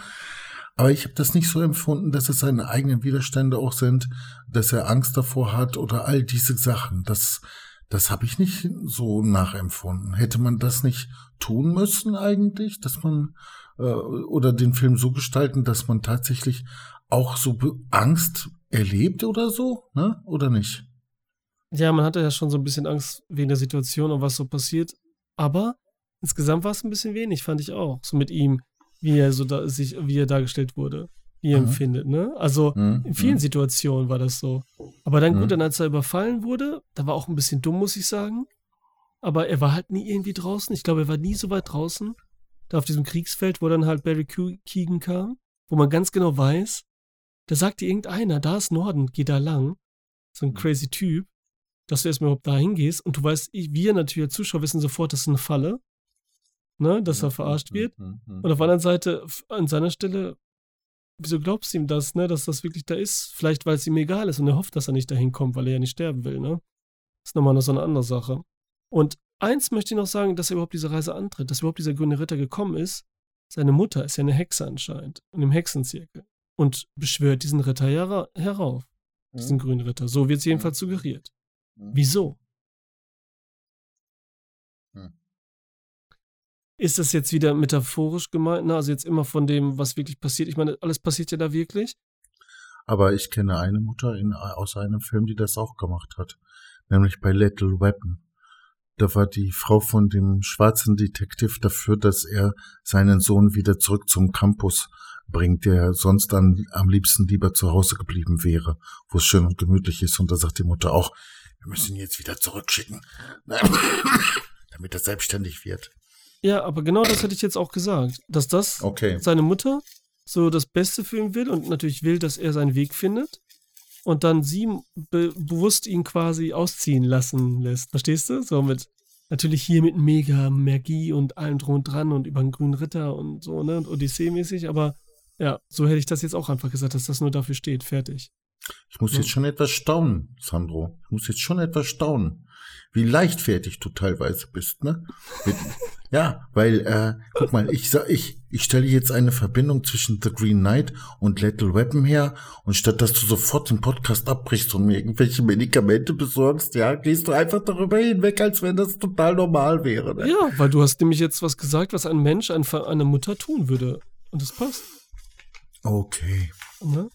Speaker 2: Aber ich habe das nicht so empfunden, dass es seine eigenen Widerstände auch sind, dass er Angst davor hat oder all diese Sachen. Das, das habe ich nicht so nachempfunden. Hätte man das nicht tun müssen eigentlich, dass man äh, oder den Film so gestalten, dass man tatsächlich auch so Angst erlebt oder so, ne? Oder nicht?
Speaker 1: Ja, man hatte ja schon so ein bisschen Angst wegen der Situation und was so passiert. Aber insgesamt war es ein bisschen wenig, fand ich auch. So mit ihm, wie er so da, sich, wie er dargestellt wurde, wie er
Speaker 2: Mhm.
Speaker 1: empfindet, ne? Also
Speaker 2: Hm,
Speaker 1: in vielen
Speaker 2: hm.
Speaker 1: Situationen war das so. Aber dann
Speaker 2: Mhm.
Speaker 1: gut, dann als er überfallen wurde, da war auch ein bisschen dumm, muss ich sagen. Aber er war halt nie irgendwie draußen. Ich glaube, er war nie so weit draußen. Da auf diesem Kriegsfeld, wo dann halt Barry Ke- Keegan kam, wo man ganz genau weiß, da sagte irgendeiner, da ist Norden, geh da lang. So ein
Speaker 2: Mhm.
Speaker 1: crazy Typ, dass du erstmal überhaupt da hingehst. Und du weißt, wir natürlich als Zuschauer wissen sofort, das ist eine Falle. Ne, dass er verarscht wird.
Speaker 2: Hm, hm,
Speaker 1: Und auf der anderen Seite, an seiner Stelle, wieso glaubst du ihm das, ne, dass das wirklich da ist? Vielleicht, weil es ihm egal ist und er hofft, dass er nicht dahin kommt, weil er ja nicht sterben will, ne? Das ist nochmal noch so eine andere Sache. Und eins möchte ich noch sagen, dass er überhaupt diese Reise antritt, dass überhaupt dieser grüne Ritter gekommen ist. Seine Mutter ist ja eine Hexe anscheinend, in dem Hexenzirkel. Und beschwört diesen Ritter hera herauf, diesen grünen Ritter. So wird es jedenfalls suggeriert.
Speaker 2: hm.
Speaker 1: Wieso?
Speaker 2: Hm.
Speaker 1: ist das jetzt wieder metaphorisch gemeint? Ne? Also jetzt immer von dem, was wirklich passiert. Ich meine, alles passiert ja da wirklich.
Speaker 2: Aber ich kenne eine Mutter in, aus einem Film, die das auch gemacht hat. Nämlich bei Little Weapon. Da war die Frau von dem schwarzen Detective dafür, dass er seinen Sohn wieder zurück zum Campus bringt, der sonst dann am liebsten lieber zu Hause geblieben wäre, wo es schön und gemütlich ist. Und da sagt die Mutter auch, wir müssen ihn jetzt wieder zurückschicken, damit er selbstständig wird.
Speaker 1: Ja, aber genau das hätte ich jetzt auch gesagt, dass das
Speaker 2: Okay.
Speaker 1: seine Mutter so das Beste für ihn will und natürlich will, dass er seinen Weg findet und dann sie be bewusst ihn quasi ausziehen lassen lässt. Verstehst du? So mit, natürlich hier mit mega Magie und allem drum und dran und über den grünen Ritter und so, ne? Und Odyssee-mäßig, aber ja, so hätte ich das jetzt auch einfach gesagt, dass das nur dafür steht. Fertig.
Speaker 2: Ich muss
Speaker 1: Ja.
Speaker 2: jetzt schon etwas staunen, Sandro. Ich muss jetzt schon etwas staunen, wie leichtfertig du teilweise bist, ne? Mit, ja, weil, äh, guck mal, ich sag, ich, ich stelle jetzt eine Verbindung zwischen The Green Knight und Little Weapon her und statt dass du sofort den Podcast abbrichst und mir irgendwelche Medikamente besorgst, ja, gehst du einfach darüber hinweg, als wenn das total normal wäre. Ne?
Speaker 1: Ja, weil du hast nämlich jetzt was gesagt, was ein Mensch, ein, eine Mutter tun würde. Und das passt.
Speaker 2: Okay,
Speaker 1: Ne?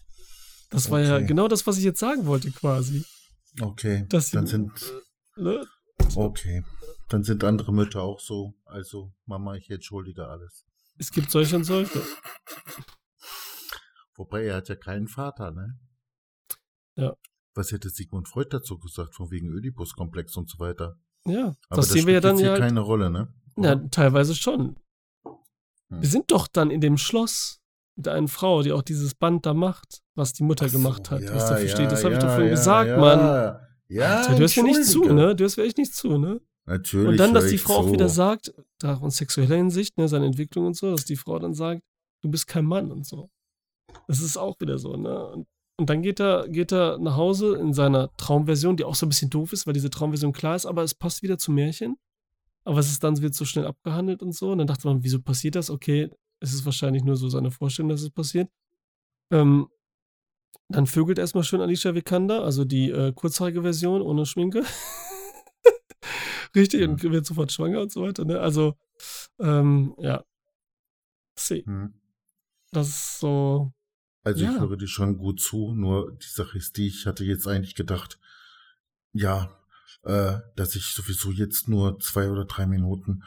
Speaker 1: Das war ja
Speaker 2: Okay.
Speaker 1: genau das, was ich jetzt sagen wollte, quasi.
Speaker 2: okay.
Speaker 1: Dass
Speaker 2: Dann sind,
Speaker 1: Ne?
Speaker 2: okay. Dann sind andere Mütter auch so. Also, Mama, ich entschuldige alles.
Speaker 1: Es gibt solche und solche.
Speaker 2: Wobei er hat ja keinen Vater, ne?
Speaker 1: Ja.
Speaker 2: Was hätte Sigmund Freud dazu gesagt, von wegen Oedipus-Komplex und so weiter?
Speaker 1: Ja,
Speaker 2: Aber
Speaker 1: das sehen wir ja
Speaker 2: spielt
Speaker 1: dann ja.
Speaker 2: hier keine Rolle, ne?
Speaker 1: Ja, teilweise schon.
Speaker 2: Hm.
Speaker 1: Wir sind doch dann in dem Schloss mit einer Frau, die auch dieses Band da macht, was die Mutter
Speaker 2: so,
Speaker 1: gemacht hat.
Speaker 2: ja,
Speaker 1: was dafür
Speaker 2: ja,
Speaker 1: steht. Das habe ich
Speaker 2: ja,
Speaker 1: doch vorhin
Speaker 2: ja,
Speaker 1: gesagt,
Speaker 2: ja,
Speaker 1: Mann.
Speaker 2: Ja,
Speaker 1: Alter, du hörst mir nicht zu, ne? Du hörst mir echt nicht zu, ne?
Speaker 2: Natürlich.
Speaker 1: Und dann, dass die
Speaker 2: ich
Speaker 1: Frau auch
Speaker 2: zu.
Speaker 1: wieder sagt, da in sexueller Hinsicht, ne, seine Entwicklung und so, dass die Frau dann sagt, du bist kein Mann und so. Das ist auch wieder so, ne? Und, und dann geht er, geht er nach Hause in seiner Traumversion, die auch so ein bisschen doof ist, weil diese Traumversion klar ist, aber es passt wieder zu Märchen. Aber es ist dann wird so schnell abgehandelt und so. Und dann dachte man, wieso passiert das? Okay, es ist wahrscheinlich nur so seine Vorstellung, dass es passiert. Ähm, dann vögelt erstmal schön Alicia Vikander, also die äh, kurzhaarige Version ohne Schminke. Richtig, und wird sofort schwanger und so weiter. Ne? Also, ähm, ja. See,
Speaker 2: Hm.
Speaker 1: das ist so.
Speaker 2: Also
Speaker 1: Ja.
Speaker 2: ich höre dir schon gut zu, nur die Sache ist die, ich hatte jetzt eigentlich gedacht, ja, äh, dass ich sowieso jetzt nur zwei oder drei Minuten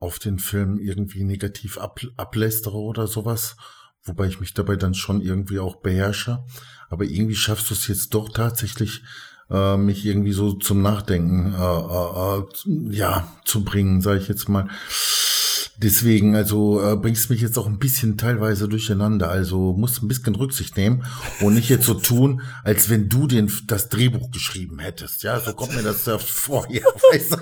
Speaker 2: auf den Film irgendwie negativ ab, ablästere oder sowas, wobei ich mich dabei dann schon irgendwie auch beherrsche. Aber irgendwie schaffst du es jetzt doch tatsächlich, äh, mich irgendwie so zum Nachdenken äh, äh, äh, ja, zu bringen, sage ich jetzt mal. Deswegen, also äh, bringst mich jetzt auch ein bisschen teilweise durcheinander. Also musst ein bisschen Rücksicht nehmen und nicht jetzt so tun, als wenn du den, das Drehbuch geschrieben hättest. Ja, so kommt mir das ja vor. Ja, weißt du?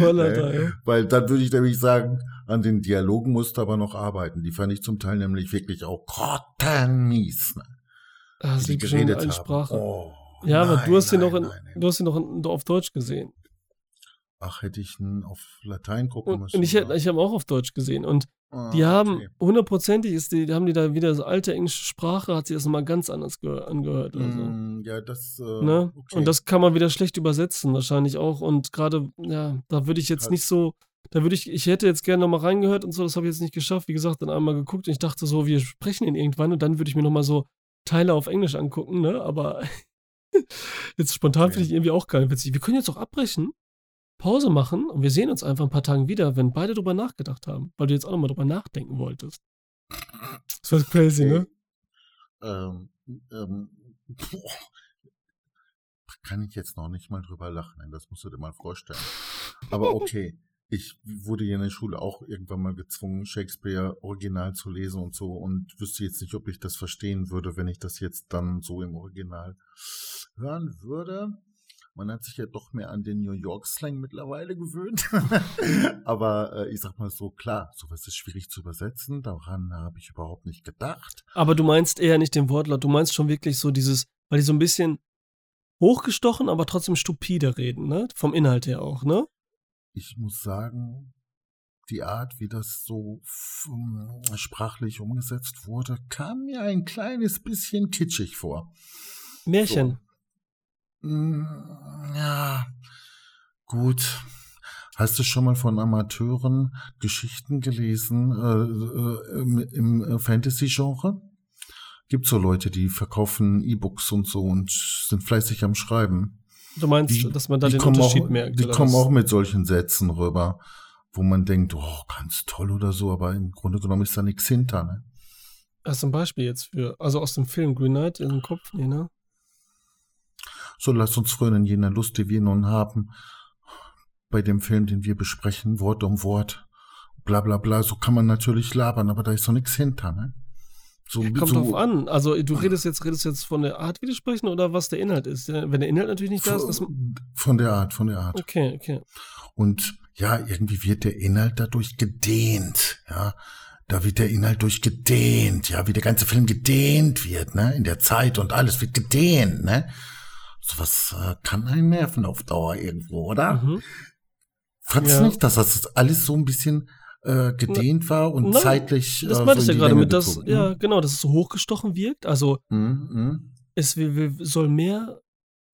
Speaker 2: Äh,
Speaker 1: Teil.
Speaker 2: Weil dann würde ich nämlich sagen, an den Dialogen musst du aber noch arbeiten. Die fand ich zum Teil nämlich wirklich auch grottenmies. Ne?
Speaker 1: Das
Speaker 2: die geredet.
Speaker 1: Sprachen.
Speaker 2: Oh,
Speaker 1: ja, aber
Speaker 2: nein,
Speaker 1: du hast ihn
Speaker 2: nein,
Speaker 1: noch in,
Speaker 2: nein.
Speaker 1: du hast ihn noch in, auf Deutsch gesehen.
Speaker 2: Ach, hätte ich ihn auf Latein gucken
Speaker 1: Und,
Speaker 2: müssen.
Speaker 1: und ich, hätte- ich habe auch auf Deutsch gesehen. Und
Speaker 2: Ah,
Speaker 1: die haben
Speaker 2: okay.
Speaker 1: hundertprozentig ist die, die haben die da wieder so alte englische Sprache, hat sich das nochmal ganz anders ge angehört. Also.
Speaker 2: Mm, ja, das. Äh,
Speaker 1: Ne?
Speaker 2: okay.
Speaker 1: Und das kann man wieder schlecht übersetzen, wahrscheinlich auch. Und gerade, ja, da würde ich jetzt
Speaker 2: Hat-
Speaker 1: nicht so, da würde ich, ich hätte jetzt gerne nochmal reingehört und so, das habe ich jetzt nicht geschafft. Wie gesagt, dann einmal geguckt und ich dachte so, wir sprechen ihn irgendwann und dann würde ich mir nochmal so Teile auf Englisch angucken, ne? Aber jetzt spontan
Speaker 2: Okay.
Speaker 1: finde ich irgendwie auch geil witzig. Wir können jetzt auch abbrechen, Pause machen und wir sehen uns einfach ein paar Tagen wieder, wenn beide drüber nachgedacht haben, weil du jetzt auch nochmal drüber nachdenken wolltest. Das war crazy, ne?
Speaker 2: ähm, ähm, boah, kann ich jetzt noch nicht mal drüber lachen. Das musst du dir mal vorstellen. Aber okay, ich wurde hier in der Schule auch irgendwann mal gezwungen, Shakespeare original zu lesen und so und wüsste jetzt nicht, ob ich das verstehen würde, wenn ich das jetzt dann so im Original hören würde. Man hat sich ja doch mehr an den New York Slang mittlerweile gewöhnt. Aber äh, ich sag mal so, klar, sowas ist schwierig zu übersetzen. Daran habe ich überhaupt nicht gedacht.
Speaker 1: Aber du meinst eher nicht den Wortlaut, du meinst schon wirklich so dieses, weil die so ein bisschen hochgestochen, aber trotzdem stupide reden, ne? Vom Inhalt her auch, ne?
Speaker 2: ich muss sagen, die Art, wie das so sprachlich umgesetzt wurde, kam mir ein kleines bisschen kitschig vor.
Speaker 1: Märchen.
Speaker 2: Mm, Ja, gut. Hast du schon mal von Amateuren Geschichten gelesen äh, äh, im, im Fantasy-Genre? Gibt so Leute, die verkaufen E-Books und so und sind fleißig am Schreiben.
Speaker 1: Du meinst,
Speaker 2: Die-
Speaker 1: dass man da den
Speaker 2: kommen
Speaker 1: Unterschied
Speaker 2: auch,
Speaker 1: merkt?
Speaker 2: Die kommen
Speaker 1: was?
Speaker 2: auch mit solchen Sätzen rüber, wo man denkt, oh, ganz toll oder so, aber im Grunde genommen ist da nichts hinter. Ne?
Speaker 1: Hast du ein Beispiel jetzt für, also aus dem Film Green Knight in den Kopf? Nee, ne?
Speaker 2: So lasst uns frönen jener Lust, die wir nun haben, bei dem Film, den wir besprechen, Wort um Wort, bla bla bla. So kann man natürlich labern, aber da ist doch nichts hinter. Ne? So,
Speaker 1: Kommt
Speaker 2: so,
Speaker 1: drauf an. Also du redest jetzt, redest jetzt von der Art, wie du sprechen oder was der Inhalt ist. Wenn der Inhalt natürlich nicht da ist, das,
Speaker 2: Von der Art, von der Art.
Speaker 1: okay, okay.
Speaker 2: Und ja, irgendwie wird der Inhalt dadurch gedehnt, ja. Da wird der Inhalt durch gedehnt, ja, wie der ganze Film gedehnt wird, ne, in der Zeit und alles wird gedehnt, ne. Sowas äh, kann einen nerven auf Dauer irgendwo, oder?
Speaker 1: Mhm.
Speaker 2: Fandst
Speaker 1: Ja.
Speaker 2: du nicht, dass das alles so ein bisschen äh, gedehnt war und
Speaker 1: Nein,
Speaker 2: zeitlich
Speaker 1: Das
Speaker 2: äh,
Speaker 1: meinte ich
Speaker 2: so
Speaker 1: ja
Speaker 2: in die
Speaker 1: gerade mit, dass, ja, genau, dass es so hochgestochen wirkt. Also
Speaker 2: Mhm, mhm.
Speaker 1: es will, will, soll mehr,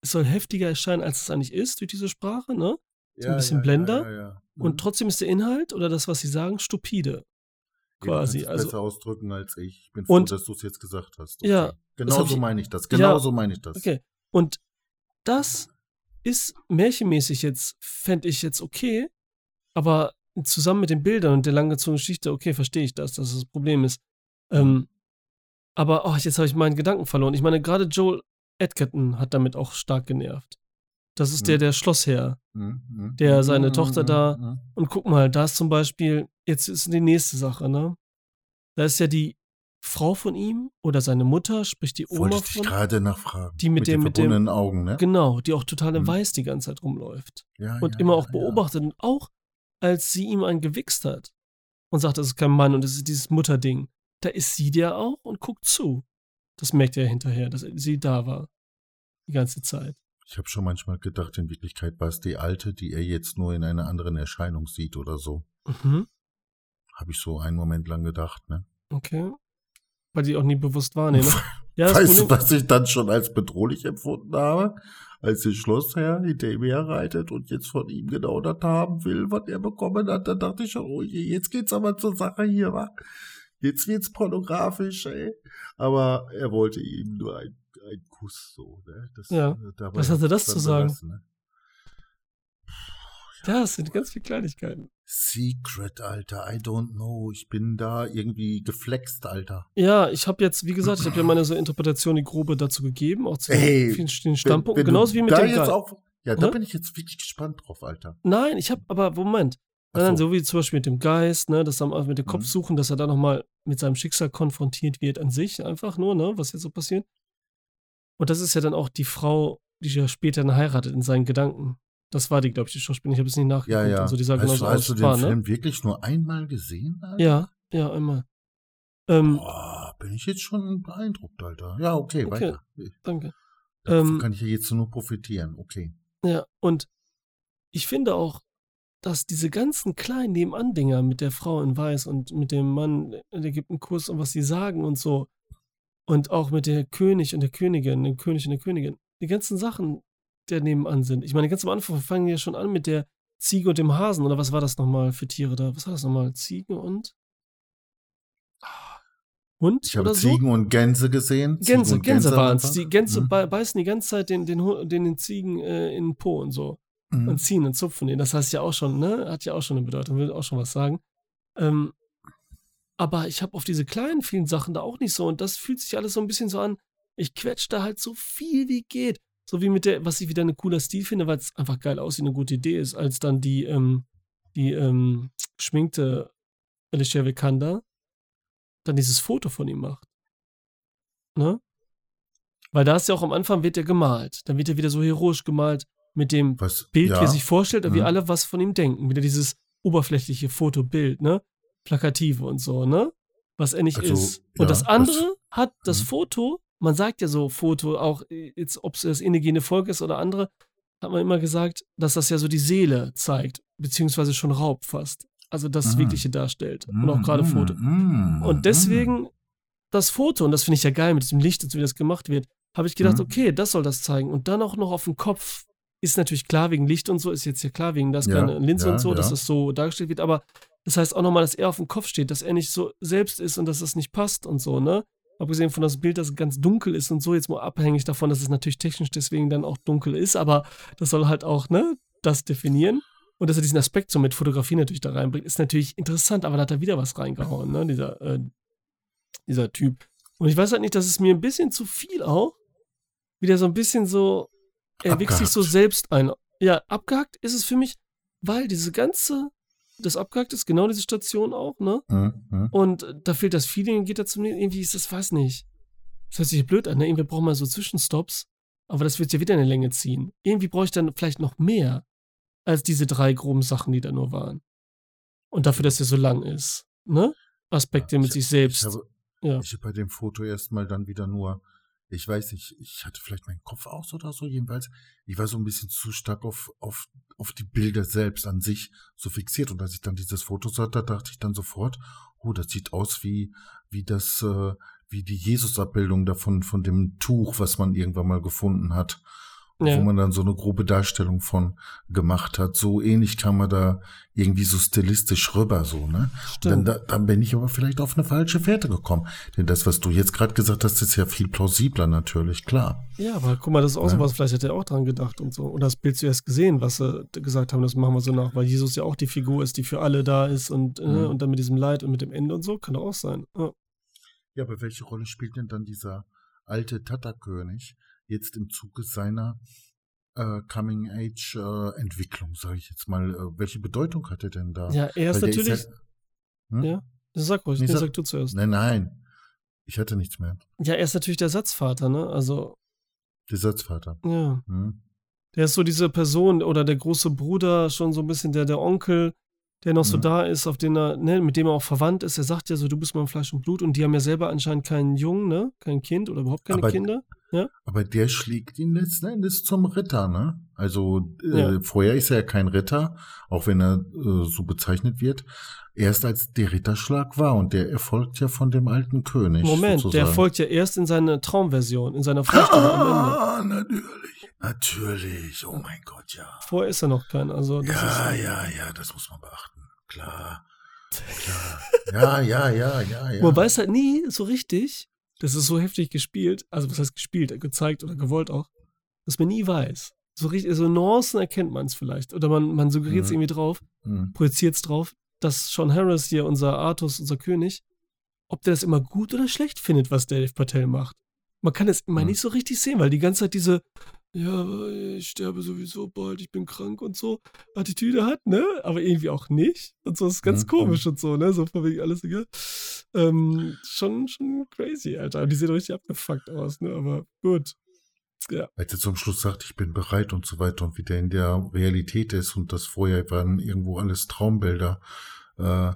Speaker 1: es soll heftiger erscheinen, als es eigentlich ist durch diese Sprache, ne? So ein bisschen Blender.
Speaker 2: Ja, ja, ja.
Speaker 1: Und
Speaker 2: Mhm.
Speaker 1: trotzdem ist der Inhalt oder das, was sie sagen, stupide.
Speaker 2: Ja, du
Speaker 1: quasi,
Speaker 2: kannst es
Speaker 1: also-
Speaker 2: besser ausdrücken als ich. Ich bin froh,
Speaker 1: Und-
Speaker 2: dass du es jetzt gesagt hast.
Speaker 1: Ja,
Speaker 2: Genau
Speaker 1: hab
Speaker 2: so
Speaker 1: ich-
Speaker 2: meine ich das.
Speaker 1: Ja,
Speaker 2: Genau so meine ich das.
Speaker 1: Okay. Und das ist märchenmäßig jetzt, fände ich jetzt okay, aber zusammen mit den Bildern und der langgezogenen Geschichte, okay, verstehe ich das, dass das das Problem ist. Ähm, aber oh, jetzt habe ich meinen Gedanken verloren. Ich meine, gerade Joel Edgerton hat damit auch stark genervt. Das ist
Speaker 2: Mhm.
Speaker 1: der, der Schlossherr.
Speaker 2: Mhm,
Speaker 1: Der
Speaker 2: mhm,
Speaker 1: seine
Speaker 2: mhm,
Speaker 1: Tochter da-
Speaker 2: mhm.
Speaker 1: Und guck mal, da ist zum Beispiel, jetzt ist die nächste Sache, ne? Da ist ja die Frau von ihm oder seine Mutter, sprich die Oma
Speaker 2: Wollte ich dich
Speaker 1: von.
Speaker 2: gerade nachfragen.
Speaker 1: Die mit dem-
Speaker 2: den
Speaker 1: mit dem-
Speaker 2: Augen, ne?
Speaker 1: Genau, die auch total in
Speaker 2: Mhm.
Speaker 1: Weiß die ganze Zeit rumläuft.
Speaker 2: Ja,
Speaker 1: und
Speaker 2: ja,
Speaker 1: immer
Speaker 2: ja,
Speaker 1: auch beobachtet. Und auch als sie ihm einen gewichst hat und sagt, das ist kein Mann und das ist dieses Mutterding, da ist sie der auch und guckt zu. Das merkt er hinterher, dass sie da war. Die ganze Zeit.
Speaker 2: Ja. Ich habe schon manchmal gedacht, in Wirklichkeit war es die alte, die er jetzt nur in einer anderen Erscheinung sieht oder so.
Speaker 1: Mhm.
Speaker 2: Habe ich so einen Moment lang gedacht, ne?
Speaker 1: Okay. Weil die auch nie bewusst wahrnehmen. Ja, das
Speaker 2: weißt du, was ich dann schon als bedrohlich empfunden habe? Als der Schlossherr hinter ihm herreitet und jetzt von ihm genau das haben will, was er bekommen hat, dann dachte ich schon, oh je, jetzt geht's aber zur Sache hier, wa? Jetzt wird's pornografisch, ey. Aber er wollte ihm nur ein, einen Kuss, so, ne? Das,
Speaker 1: Ja.
Speaker 2: äh,
Speaker 1: Was hatte das zu sagen?
Speaker 2: belassen, ne?
Speaker 1: Ja, es sind ganz viele Kleinigkeiten.
Speaker 2: Secret, Alter, I don't know. Ich bin da irgendwie geflext, Alter.
Speaker 1: Ja, ich habe jetzt, wie gesagt, ich habe ja meine so Interpretation, die grobe dazu gegeben, auch zu
Speaker 2: Ey,
Speaker 1: vielen Standpunkten.
Speaker 2: Wenn- wenn
Speaker 1: Genauso wie mit
Speaker 2: da
Speaker 1: dem
Speaker 2: jetzt auch, Ja, da
Speaker 1: Hä?
Speaker 2: bin ich jetzt wirklich gespannt drauf, Alter.
Speaker 1: Nein, ich habe, aber Moment. Nein, nein,
Speaker 2: so.
Speaker 1: so wie zum Beispiel mit dem Geist, ne, das dann auch mit dem
Speaker 2: Mhm.
Speaker 1: Kopf suchen, dass er da nochmal mit seinem Schicksal konfrontiert wird an sich, einfach nur, ne, was jetzt so passiert. Und das ist ja dann auch die Frau, die ja später dann heiratet in seinen Gedanken. Das war die, glaube ich, die Schauspielerin. Ich habe es nicht
Speaker 2: Ja,
Speaker 1: nachgeguckt.
Speaker 2: ja.
Speaker 1: Also die sah
Speaker 2: hast du, hast du den
Speaker 1: ne?
Speaker 2: Film wirklich nur einmal gesehen, Alter?
Speaker 1: Ja, ja, einmal. Ähm,
Speaker 2: Boah, bin ich jetzt schon beeindruckt, Alter. Ja, okay,
Speaker 1: Okay.
Speaker 2: weiter.
Speaker 1: danke.
Speaker 2: Davon
Speaker 1: Ähm,
Speaker 2: kann ich ja jetzt nur profitieren, okay.
Speaker 1: Ja, und ich finde auch, dass diese ganzen kleinen Nebenan-Dinger mit der Frau in Weiß und mit dem Mann, der gibt einen Kuss und was sie sagen und so. Und auch mit der König und der Königin, dem König und der Königin. Die ganzen Sachen, da nebenan sind. Ich meine, ganz am Anfang fangen ja schon an mit der Ziege und dem Hasen. Oder was war das nochmal für Tiere da? Was war das nochmal? Ziege und? Hund
Speaker 2: Ich habe
Speaker 1: oder so?
Speaker 2: Ziegen und Gänse gesehen. Ziegen
Speaker 1: Gänse,
Speaker 2: und
Speaker 1: Gänse
Speaker 2: am
Speaker 1: waren es. Die Gänse
Speaker 2: Mhm.
Speaker 1: bei- beißen die ganze Zeit den, den, den Ziegen äh, in den Po und so.
Speaker 2: Mhm.
Speaker 1: Und ziehen und zupfen den. Das heißt ja auch schon, ne? Hat ja auch schon eine Bedeutung, will auch schon was sagen. Ähm, aber ich habe auf diese kleinen, vielen Sachen da auch nicht so. Und das fühlt sich alles so ein bisschen so an. Ich quetsche da halt so viel wie geht. So wie mit der, was ich wieder ein cooler Stil finde, weil es einfach geil aussieht, eine gute Idee ist, als dann die, ähm, die ähm, geschminkte Alicia Vikander dann dieses Foto von ihm macht. Ne? Weil da ist ja auch am Anfang wird er gemalt. Dann wird er wieder so heroisch gemalt mit dem
Speaker 2: Was,
Speaker 1: Bild,
Speaker 2: ja.
Speaker 1: wie er sich vorstellt, und wie
Speaker 2: Mhm.
Speaker 1: alle was von ihm denken. Wieder dieses oberflächliche Fotobild, ne? Plakative und so, ne? Was er nicht
Speaker 2: Also,
Speaker 1: ist.
Speaker 2: ja,
Speaker 1: Und das andere
Speaker 2: das-
Speaker 1: hat das
Speaker 2: Mhm.
Speaker 1: Foto, man sagt ja so Foto, auch jetzt, ob es das indigene Volk ist oder andere, hat man immer gesagt, dass das ja so die Seele zeigt, beziehungsweise schon raubt fast. Also das
Speaker 2: Mhm.
Speaker 1: Wirkliche darstellt. Und auch
Speaker 2: Mhm,
Speaker 1: gerade Foto.
Speaker 2: mhm,
Speaker 1: Und deswegen das Foto, und das finde ich ja geil mit diesem Licht und so, wie das gemacht wird, habe ich gedacht, okay, das soll das zeigen. Und dann auch noch auf dem Kopf ist natürlich klar wegen Licht und so, ist jetzt ja klar wegen das
Speaker 2: Ja,
Speaker 1: kleine Linse
Speaker 2: ja,
Speaker 1: und so, dass
Speaker 2: ja.
Speaker 1: das so dargestellt wird, aber das heißt auch nochmal, dass er auf dem Kopf steht, dass er nicht so selbst ist und dass das nicht passt und so, ne? Abgesehen von das Bild, dass es ganz dunkel ist und so, jetzt mal abhängig davon, dass es natürlich technisch deswegen dann auch dunkel ist, aber das soll halt auch, ne, das definieren. Und dass er diesen Aspekt so mit Fotografie natürlich da reinbringt, ist natürlich interessant, aber da hat er wieder was reingehauen, ne, dieser, äh, dieser Typ. Und ich weiß halt nicht, dass es mir ein bisschen zu viel auch, wieder so ein bisschen so, er wächst sich so
Speaker 2: Abgehackt.
Speaker 1: selbst ein. Ja, abgehackt ist es für mich, weil diese ganze, das abgehackt ist genau diese Station auch, ne?
Speaker 2: Mhm, mhm.
Speaker 1: Und da fehlt das Feeling, geht dazu irgendwie ist das, weiß nicht. Das hört sich blöd an, ne? Irgendwie braucht man so Zwischenstops, aber das wird ja wieder eine Länge ziehen. Irgendwie brauche ich dann vielleicht noch mehr als diese drei groben Sachen, die da nur waren. Und dafür, dass er so lang ist, ne? Aspekte
Speaker 2: Ja,
Speaker 1: mit
Speaker 2: ich-
Speaker 1: sich selbst.
Speaker 2: Ich habe,
Speaker 1: ja.
Speaker 2: ich habe bei dem Foto erstmal dann wieder nur, ich weiß nicht, ich hatte vielleicht meinen Kopf aus oder so, jedenfalls. Ich war so ein bisschen zu stark auf, auf, auf die Bilder selbst an sich so fixiert. Und als ich dann dieses Foto sah, da dachte ich dann sofort, oh, das sieht aus wie, wie das, äh, wie die Jesus-Abbildung davon, von dem Tuch, was man irgendwann mal gefunden hat.
Speaker 1: Ja.
Speaker 2: Wo man dann so eine grobe Darstellung von gemacht hat. So ähnlich kam man da irgendwie so stilistisch rüber, so, ne? Dann, da, dann bin ich aber vielleicht auf eine falsche Fährte gekommen. Denn das, was du jetzt gerade gesagt hast, ist ja viel plausibler natürlich, klar.
Speaker 1: Ja, aber guck mal, das ist auch
Speaker 2: Ja.
Speaker 1: so was, vielleicht hat er auch dran gedacht und so. Oder das Bild zuerst gesehen, was sie gesagt haben, das machen wir so nach, weil Jesus ja auch die Figur ist, die für alle da ist und, äh,
Speaker 2: Mhm.
Speaker 1: und dann mit diesem Leid und mit dem Ende und so, kann doch auch sein. Ja.
Speaker 2: Ja, aber welche Rolle spielt denn dann dieser alte Tata-König jetzt im Zuge seiner äh, Coming-Age-Entwicklung, sage ich jetzt mal? Äh, welche Bedeutung hat er denn da?
Speaker 1: Ja, er ist natürlich.
Speaker 2: ja- hm?
Speaker 1: ja. Sag ruhig,
Speaker 2: nee, sag-
Speaker 1: sag du zuerst.
Speaker 2: Nein, nein. Ich hatte nichts mehr.
Speaker 1: Ja, er ist natürlich der Satzvater, ne? Also,
Speaker 2: Der Satzvater.
Speaker 1: ja.
Speaker 2: Hm?
Speaker 1: Der ist so diese Person oder der große Bruder, schon so ein bisschen der, der Onkel, der noch so
Speaker 2: Mhm.
Speaker 1: da ist, auf den er, ne, mit dem er auch verwandt ist. Er sagt ja so, du bist mein Fleisch und Blut und die haben ja selber anscheinend keinen Jungen, ne? Kein Kind oder überhaupt keine
Speaker 2: Aber-
Speaker 1: Kinder.
Speaker 2: Aber der schlägt ihn letzten Endes zum Ritter, ne? Also äh,
Speaker 1: Ja.
Speaker 2: vorher ist er ja kein Ritter, auch wenn er äh, so bezeichnet wird. Erst als der Ritterschlag war und der erfolgt ja von dem alten König.
Speaker 1: Moment,
Speaker 2: sozusagen.
Speaker 1: der folgt ja erst in seine Traumversion, in seiner Vorstellung am Ende.
Speaker 2: Ah, natürlich. Natürlich. Oh mein Gott, ja.
Speaker 1: Vorher ist er noch kein, also
Speaker 2: Ja,
Speaker 1: ist.
Speaker 2: ja, ja, das muss man beachten. Klar. Klar. Ja, ja, ja, ja, ja.
Speaker 1: Man weiß halt nie so richtig, das ist so heftig gespielt, also was heißt gespielt, gezeigt oder gewollt auch, dass man nie weiß. So richtig, so Nuancen erkennt man es vielleicht. Oder man, man suggeriert es
Speaker 2: Mhm.
Speaker 1: irgendwie drauf,
Speaker 2: Hm.
Speaker 1: projiziert es drauf, dass Sean Harris hier, unser Artus, unser König, ob der das immer gut oder schlecht findet, was Dave Patel macht. Man kann es immer
Speaker 2: Mhm.
Speaker 1: nicht so richtig sehen, weil die ganze Zeit diese, ja, ich sterbe sowieso bald, ich bin krank und so, Attitüde hat, ne? Aber irgendwie auch nicht. Und so ist ganz
Speaker 2: Mhm.
Speaker 1: komisch und so, ne? So von wegen alles egal. Ähm, schon, schon crazy, Alter. Und die sehen richtig abgefuckt aus, ne? Aber gut. Ja.
Speaker 2: Als er zum Schluss sagt, ich bin bereit und so weiter und wie der in der Realität ist und das vorher waren irgendwo alles Traumbilder, äh,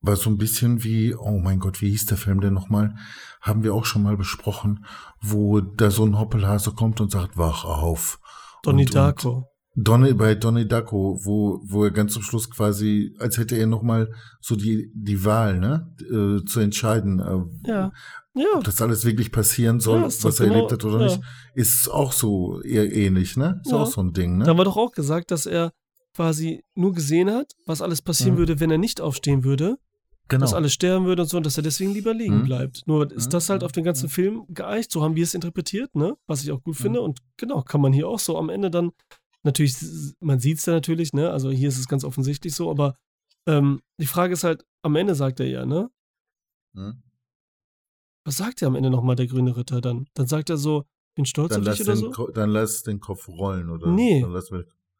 Speaker 2: war so ein bisschen wie, oh mein Gott, wie hieß der Film denn nochmal? Haben wir auch schon mal besprochen, wo da so ein Hoppelhase kommt und sagt, wach auf.
Speaker 1: Donnie
Speaker 2: Und- und
Speaker 1: Darko.
Speaker 2: Donny, bei Donnie Darko, wo, wo er ganz zum Schluss quasi, als hätte er nochmal so die, die Wahl, ne, äh, zu entscheiden, äh,
Speaker 1: Ja. Ja.
Speaker 2: ob das alles wirklich passieren soll,
Speaker 1: Ja,
Speaker 2: was er
Speaker 1: genau-
Speaker 2: erlebt hat oder
Speaker 1: ja.
Speaker 2: nicht, ist auch so eher ähnlich, ne? Ist auch so ein Ding,
Speaker 1: Da
Speaker 2: ne?
Speaker 1: war doch auch gesagt, dass er quasi nur gesehen hat, was alles passieren
Speaker 2: Mhm.
Speaker 1: würde, wenn er nicht aufstehen würde,
Speaker 2: Genau.
Speaker 1: dass alle sterben würden und so, und dass er deswegen lieber liegen
Speaker 2: Mhm.
Speaker 1: bleibt. Nur ist
Speaker 2: Mhm.
Speaker 1: das halt auf den ganzen
Speaker 2: Mhm.
Speaker 1: Film geeicht, so haben wir es interpretiert, ne? Was ich auch gut
Speaker 2: Mhm.
Speaker 1: finde. Und genau, kann man hier auch so am Ende dann, natürlich, man sieht es ja natürlich, ne? Also hier ist es ganz offensichtlich so, aber ähm, die Frage ist halt, am Ende sagt er ja, ne?
Speaker 2: Hm?
Speaker 1: Was sagt er am Ende nochmal, der grüne Ritter dann? Dann sagt er so, bin stolz
Speaker 2: Dann,
Speaker 1: auf dich oder
Speaker 2: den,
Speaker 1: so?
Speaker 2: Ko- dann lass den Kopf rollen, oder?
Speaker 1: Nee.
Speaker 2: Dann lass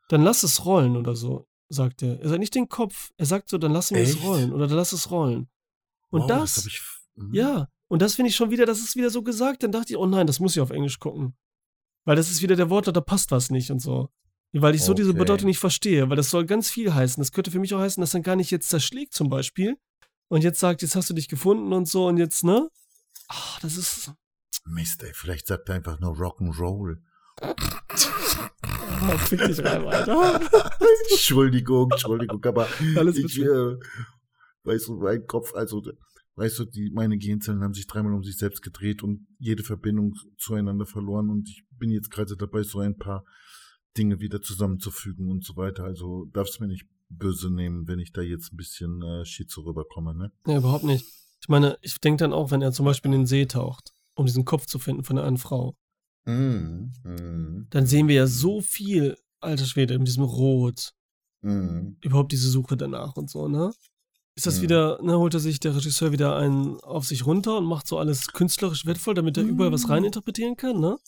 Speaker 1: Dann lass es rollen oder so, sagt er. Er sagt nicht den Kopf, er sagt so, dann lassen wir es rollen oder dann lass es rollen. Und
Speaker 2: wow,
Speaker 1: das,
Speaker 2: hab ich, hm.
Speaker 1: ja, und das finde ich schon wieder, das ist wieder so gesagt. Dann dachte ich, oh nein, das muss ich auf Englisch gucken. Weil das ist wieder der Wortlaut, da passt was nicht und so. Weil ich so diese
Speaker 2: Okay.
Speaker 1: Bedeutung nicht verstehe, weil das soll ganz viel heißen. Das könnte für mich auch heißen, dass dann gar nicht jetzt zerschlägt zum Beispiel und jetzt sagt, jetzt hast du dich gefunden und so und jetzt, ne? Ach, das ist,
Speaker 2: Mist, ey, vielleicht sagt er einfach nur Rock'n'Roll.
Speaker 1: Oh, fick dich rein, Alter.
Speaker 2: Entschuldigung, Entschuldigung, aber
Speaker 1: Alles
Speaker 2: ich, äh, weißt du, mein Kopf, also, weißt du, die, meine Gehirnzellen haben sich dreimal um sich selbst gedreht und jede Verbindung zueinander verloren und ich bin jetzt gerade dabei, so ein paar Dinge wieder zusammenzufügen und so weiter. Also darfst du mir nicht böse nehmen, wenn ich da jetzt ein bisschen äh, schizo rüberkomme, ne?
Speaker 1: Ja, überhaupt nicht. Ich meine, ich denke dann auch, wenn er zum Beispiel in den See taucht, um diesen Kopf zu finden von einer Frau,
Speaker 2: Mm, mm,
Speaker 1: dann sehen wir ja so viel, alter Schwede, mit diesem Rot,
Speaker 2: mm.
Speaker 1: überhaupt diese Suche danach und so, ne? Ist das
Speaker 2: Mhm.
Speaker 1: wieder, ne, holt er sich der Regisseur wieder einen auf sich runter und macht so alles künstlerisch wertvoll, damit er überall was reininterpretieren kann, ne?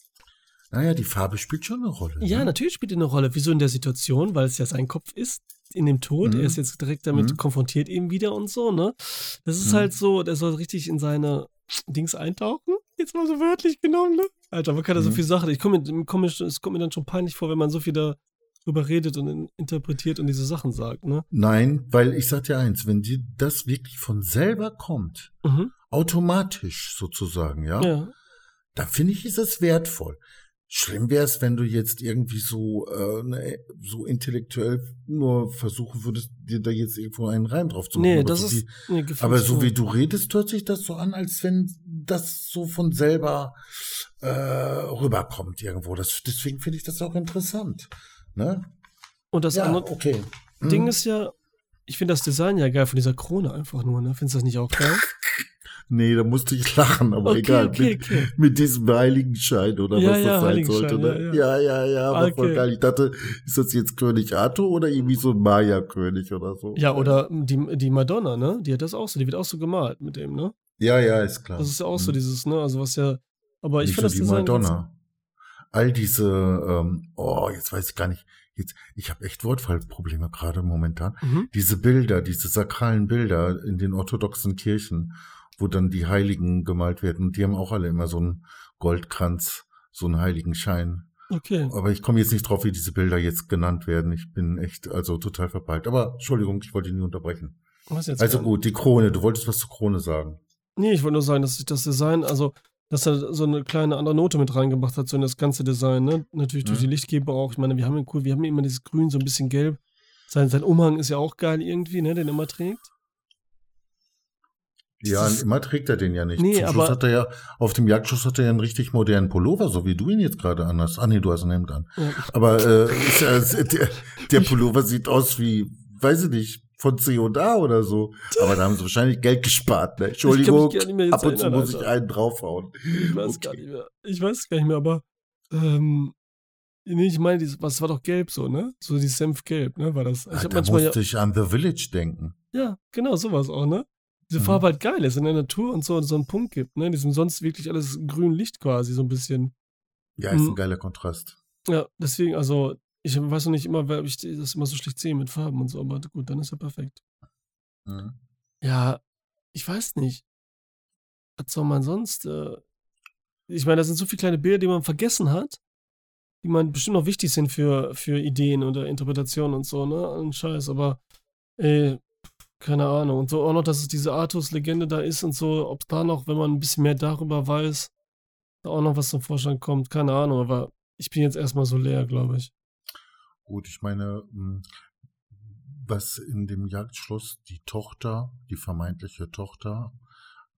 Speaker 2: Naja, die Farbe spielt schon eine Rolle.
Speaker 1: Ja,
Speaker 2: ne?
Speaker 1: natürlich spielt die eine Rolle. Wieso in der Situation? Weil es ja sein Kopf ist, in dem Tod. Er ist jetzt direkt damit konfrontiert eben wieder und so, ne? Das ist halt so, der soll richtig in seine Dings eintauchen. Jetzt mal so wörtlich genommen, ne? Alter, man kann da so
Speaker 2: Mhm.
Speaker 1: viel Sachen. Ich komme mir, komm mir, es kommt mir dann schon peinlich vor, wenn man so viel darüber redet und in, interpretiert und diese Sachen sagt, ne?
Speaker 2: Nein, weil ich sag dir eins, wenn dir das wirklich von selber kommt,
Speaker 1: Mhm.
Speaker 2: automatisch sozusagen, ja,
Speaker 1: Ja.
Speaker 2: dann finde ich, ist es wertvoll. Schlimm wäre es, wenn du jetzt irgendwie so, äh, ne, so intellektuell nur versuchen würdest, dir da jetzt irgendwo einen Reim drauf zu machen.
Speaker 1: Nee,
Speaker 2: aber
Speaker 1: das
Speaker 2: so
Speaker 1: ist.
Speaker 2: Wie,
Speaker 1: Nee,
Speaker 2: aber so wie du redest, hört sich das so an, als wenn das so von selber äh, rüberkommt irgendwo. Das, deswegen finde ich das auch interessant. Ne?
Speaker 1: Und das
Speaker 2: Ja,
Speaker 1: andere
Speaker 2: okay. Hm.
Speaker 1: Ding ist ja, ich finde das Design ja geil von dieser Krone einfach nur, ne? Findest du das nicht auch geil?
Speaker 2: Nee, da musste ich lachen, aber
Speaker 1: Okay,
Speaker 2: egal.
Speaker 1: okay,
Speaker 2: mit,
Speaker 1: okay.
Speaker 2: mit diesem Heiligenschein oder
Speaker 1: Ja,
Speaker 2: was
Speaker 1: ja,
Speaker 2: das sein sollte. Ne?
Speaker 1: ja,
Speaker 2: Ja, ja, ja, war voll
Speaker 1: Okay.
Speaker 2: geil. Ich dachte, ist das jetzt König Arthur oder irgendwie so ein Maya-König oder so?
Speaker 1: Ja, oder die, die Madonna, ne? Die hat das auch so, die wird auch so gemalt mit dem, ne?
Speaker 2: Ja, ja, ist klar.
Speaker 1: Das ist ja auch so
Speaker 2: Hm.
Speaker 1: dieses, ne? Also was ja. Aber ich finde das
Speaker 2: die
Speaker 1: Design.
Speaker 2: Madonna. All diese, ähm, oh, jetzt weiß ich gar nicht. Jetzt, ich habe echt Wortfallprobleme gerade momentan.
Speaker 1: Mhm.
Speaker 2: Diese Bilder, diese sakralen Bilder in den orthodoxen Kirchen, wo dann die Heiligen gemalt werden, die haben auch alle immer so einen Goldkranz, so einen Heiligenschein.
Speaker 1: Okay.
Speaker 2: Aber ich komme jetzt nicht drauf, wie diese Bilder jetzt genannt werden. Ich bin echt also total verpeilt. Aber Entschuldigung, ich wollte ihn nie unterbrechen.
Speaker 1: Was jetzt
Speaker 2: Also gut, die Krone. Du wolltest was zur Krone sagen.
Speaker 1: Nee, ich wollte nur sagen, dass sich das Design, also, dass er so eine kleine andere Note mit reingemacht hat, so in das ganze Design, ne? Natürlich durch
Speaker 2: Mhm.
Speaker 1: die Lichtgeber auch. Ich meine, wir haben ja cool, wir haben immer dieses Grün, so ein bisschen gelb. Sein, sein Umhang ist ja auch geil irgendwie, ne? Den er immer trägt.
Speaker 2: Ja, immer trägt er den ja nicht.
Speaker 1: Nee,
Speaker 2: Zum Schluss hat er ja, auf dem Jagdschuss hat er ja einen richtig modernen Pullover, so wie du ihn jetzt gerade anhast. Ah nee, du hast ein Hemd an.
Speaker 1: Ja.
Speaker 2: Aber äh, ja, der, der Pullover sieht aus wie, weiß ich nicht, von C&A oder so. Aber da haben sie wahrscheinlich Geld gespart. Ne? Entschuldigung, ab und zu
Speaker 1: erinnern,
Speaker 2: muss ich einen draufhauen.
Speaker 1: Ich weiß
Speaker 2: Okay.
Speaker 1: gar nicht mehr. Ich weiß gar nicht mehr, aber ähm, nee, ich meine, was war doch gelb so, ne? So dieses Senfgelb, ne? War das. Ich
Speaker 2: Ah,
Speaker 1: hab
Speaker 2: da
Speaker 1: manchmal ja,
Speaker 2: musste ich an The Village denken.
Speaker 1: ja, genau, sowas auch, ne? Diese
Speaker 2: Mhm.
Speaker 1: Farbe halt geil ist in der Natur und so, so einen Punkt gibt, ne? Diesem sonst wirklich alles grün Licht quasi, so ein bisschen.
Speaker 2: Ja, ist
Speaker 1: Mhm.
Speaker 2: ein geiler Kontrast.
Speaker 1: Ja, deswegen, also, ich weiß noch nicht immer, wer ich das immer so schlecht sehe mit Farben und so, aber gut, dann ist ja perfekt.
Speaker 2: Mhm.
Speaker 1: Ja, ich weiß nicht. Was soll man sonst? Äh, ich meine, da sind so viele kleine Bilder, die man vergessen hat, die man bestimmt noch wichtig sind für, für Ideen oder Interpretationen und so, ne? Ein Scheiß, aber äh, keine Ahnung. Und so auch noch, dass es diese Artus-Legende da ist und so, ob da noch, wenn man ein bisschen mehr darüber weiß, da auch noch was zum Vorschein kommt, keine Ahnung, aber ich bin jetzt erstmal so leer, glaube ich.
Speaker 2: Gut, ich meine, mh, was in dem Jagdschloss die Tochter, die vermeintliche Tochter,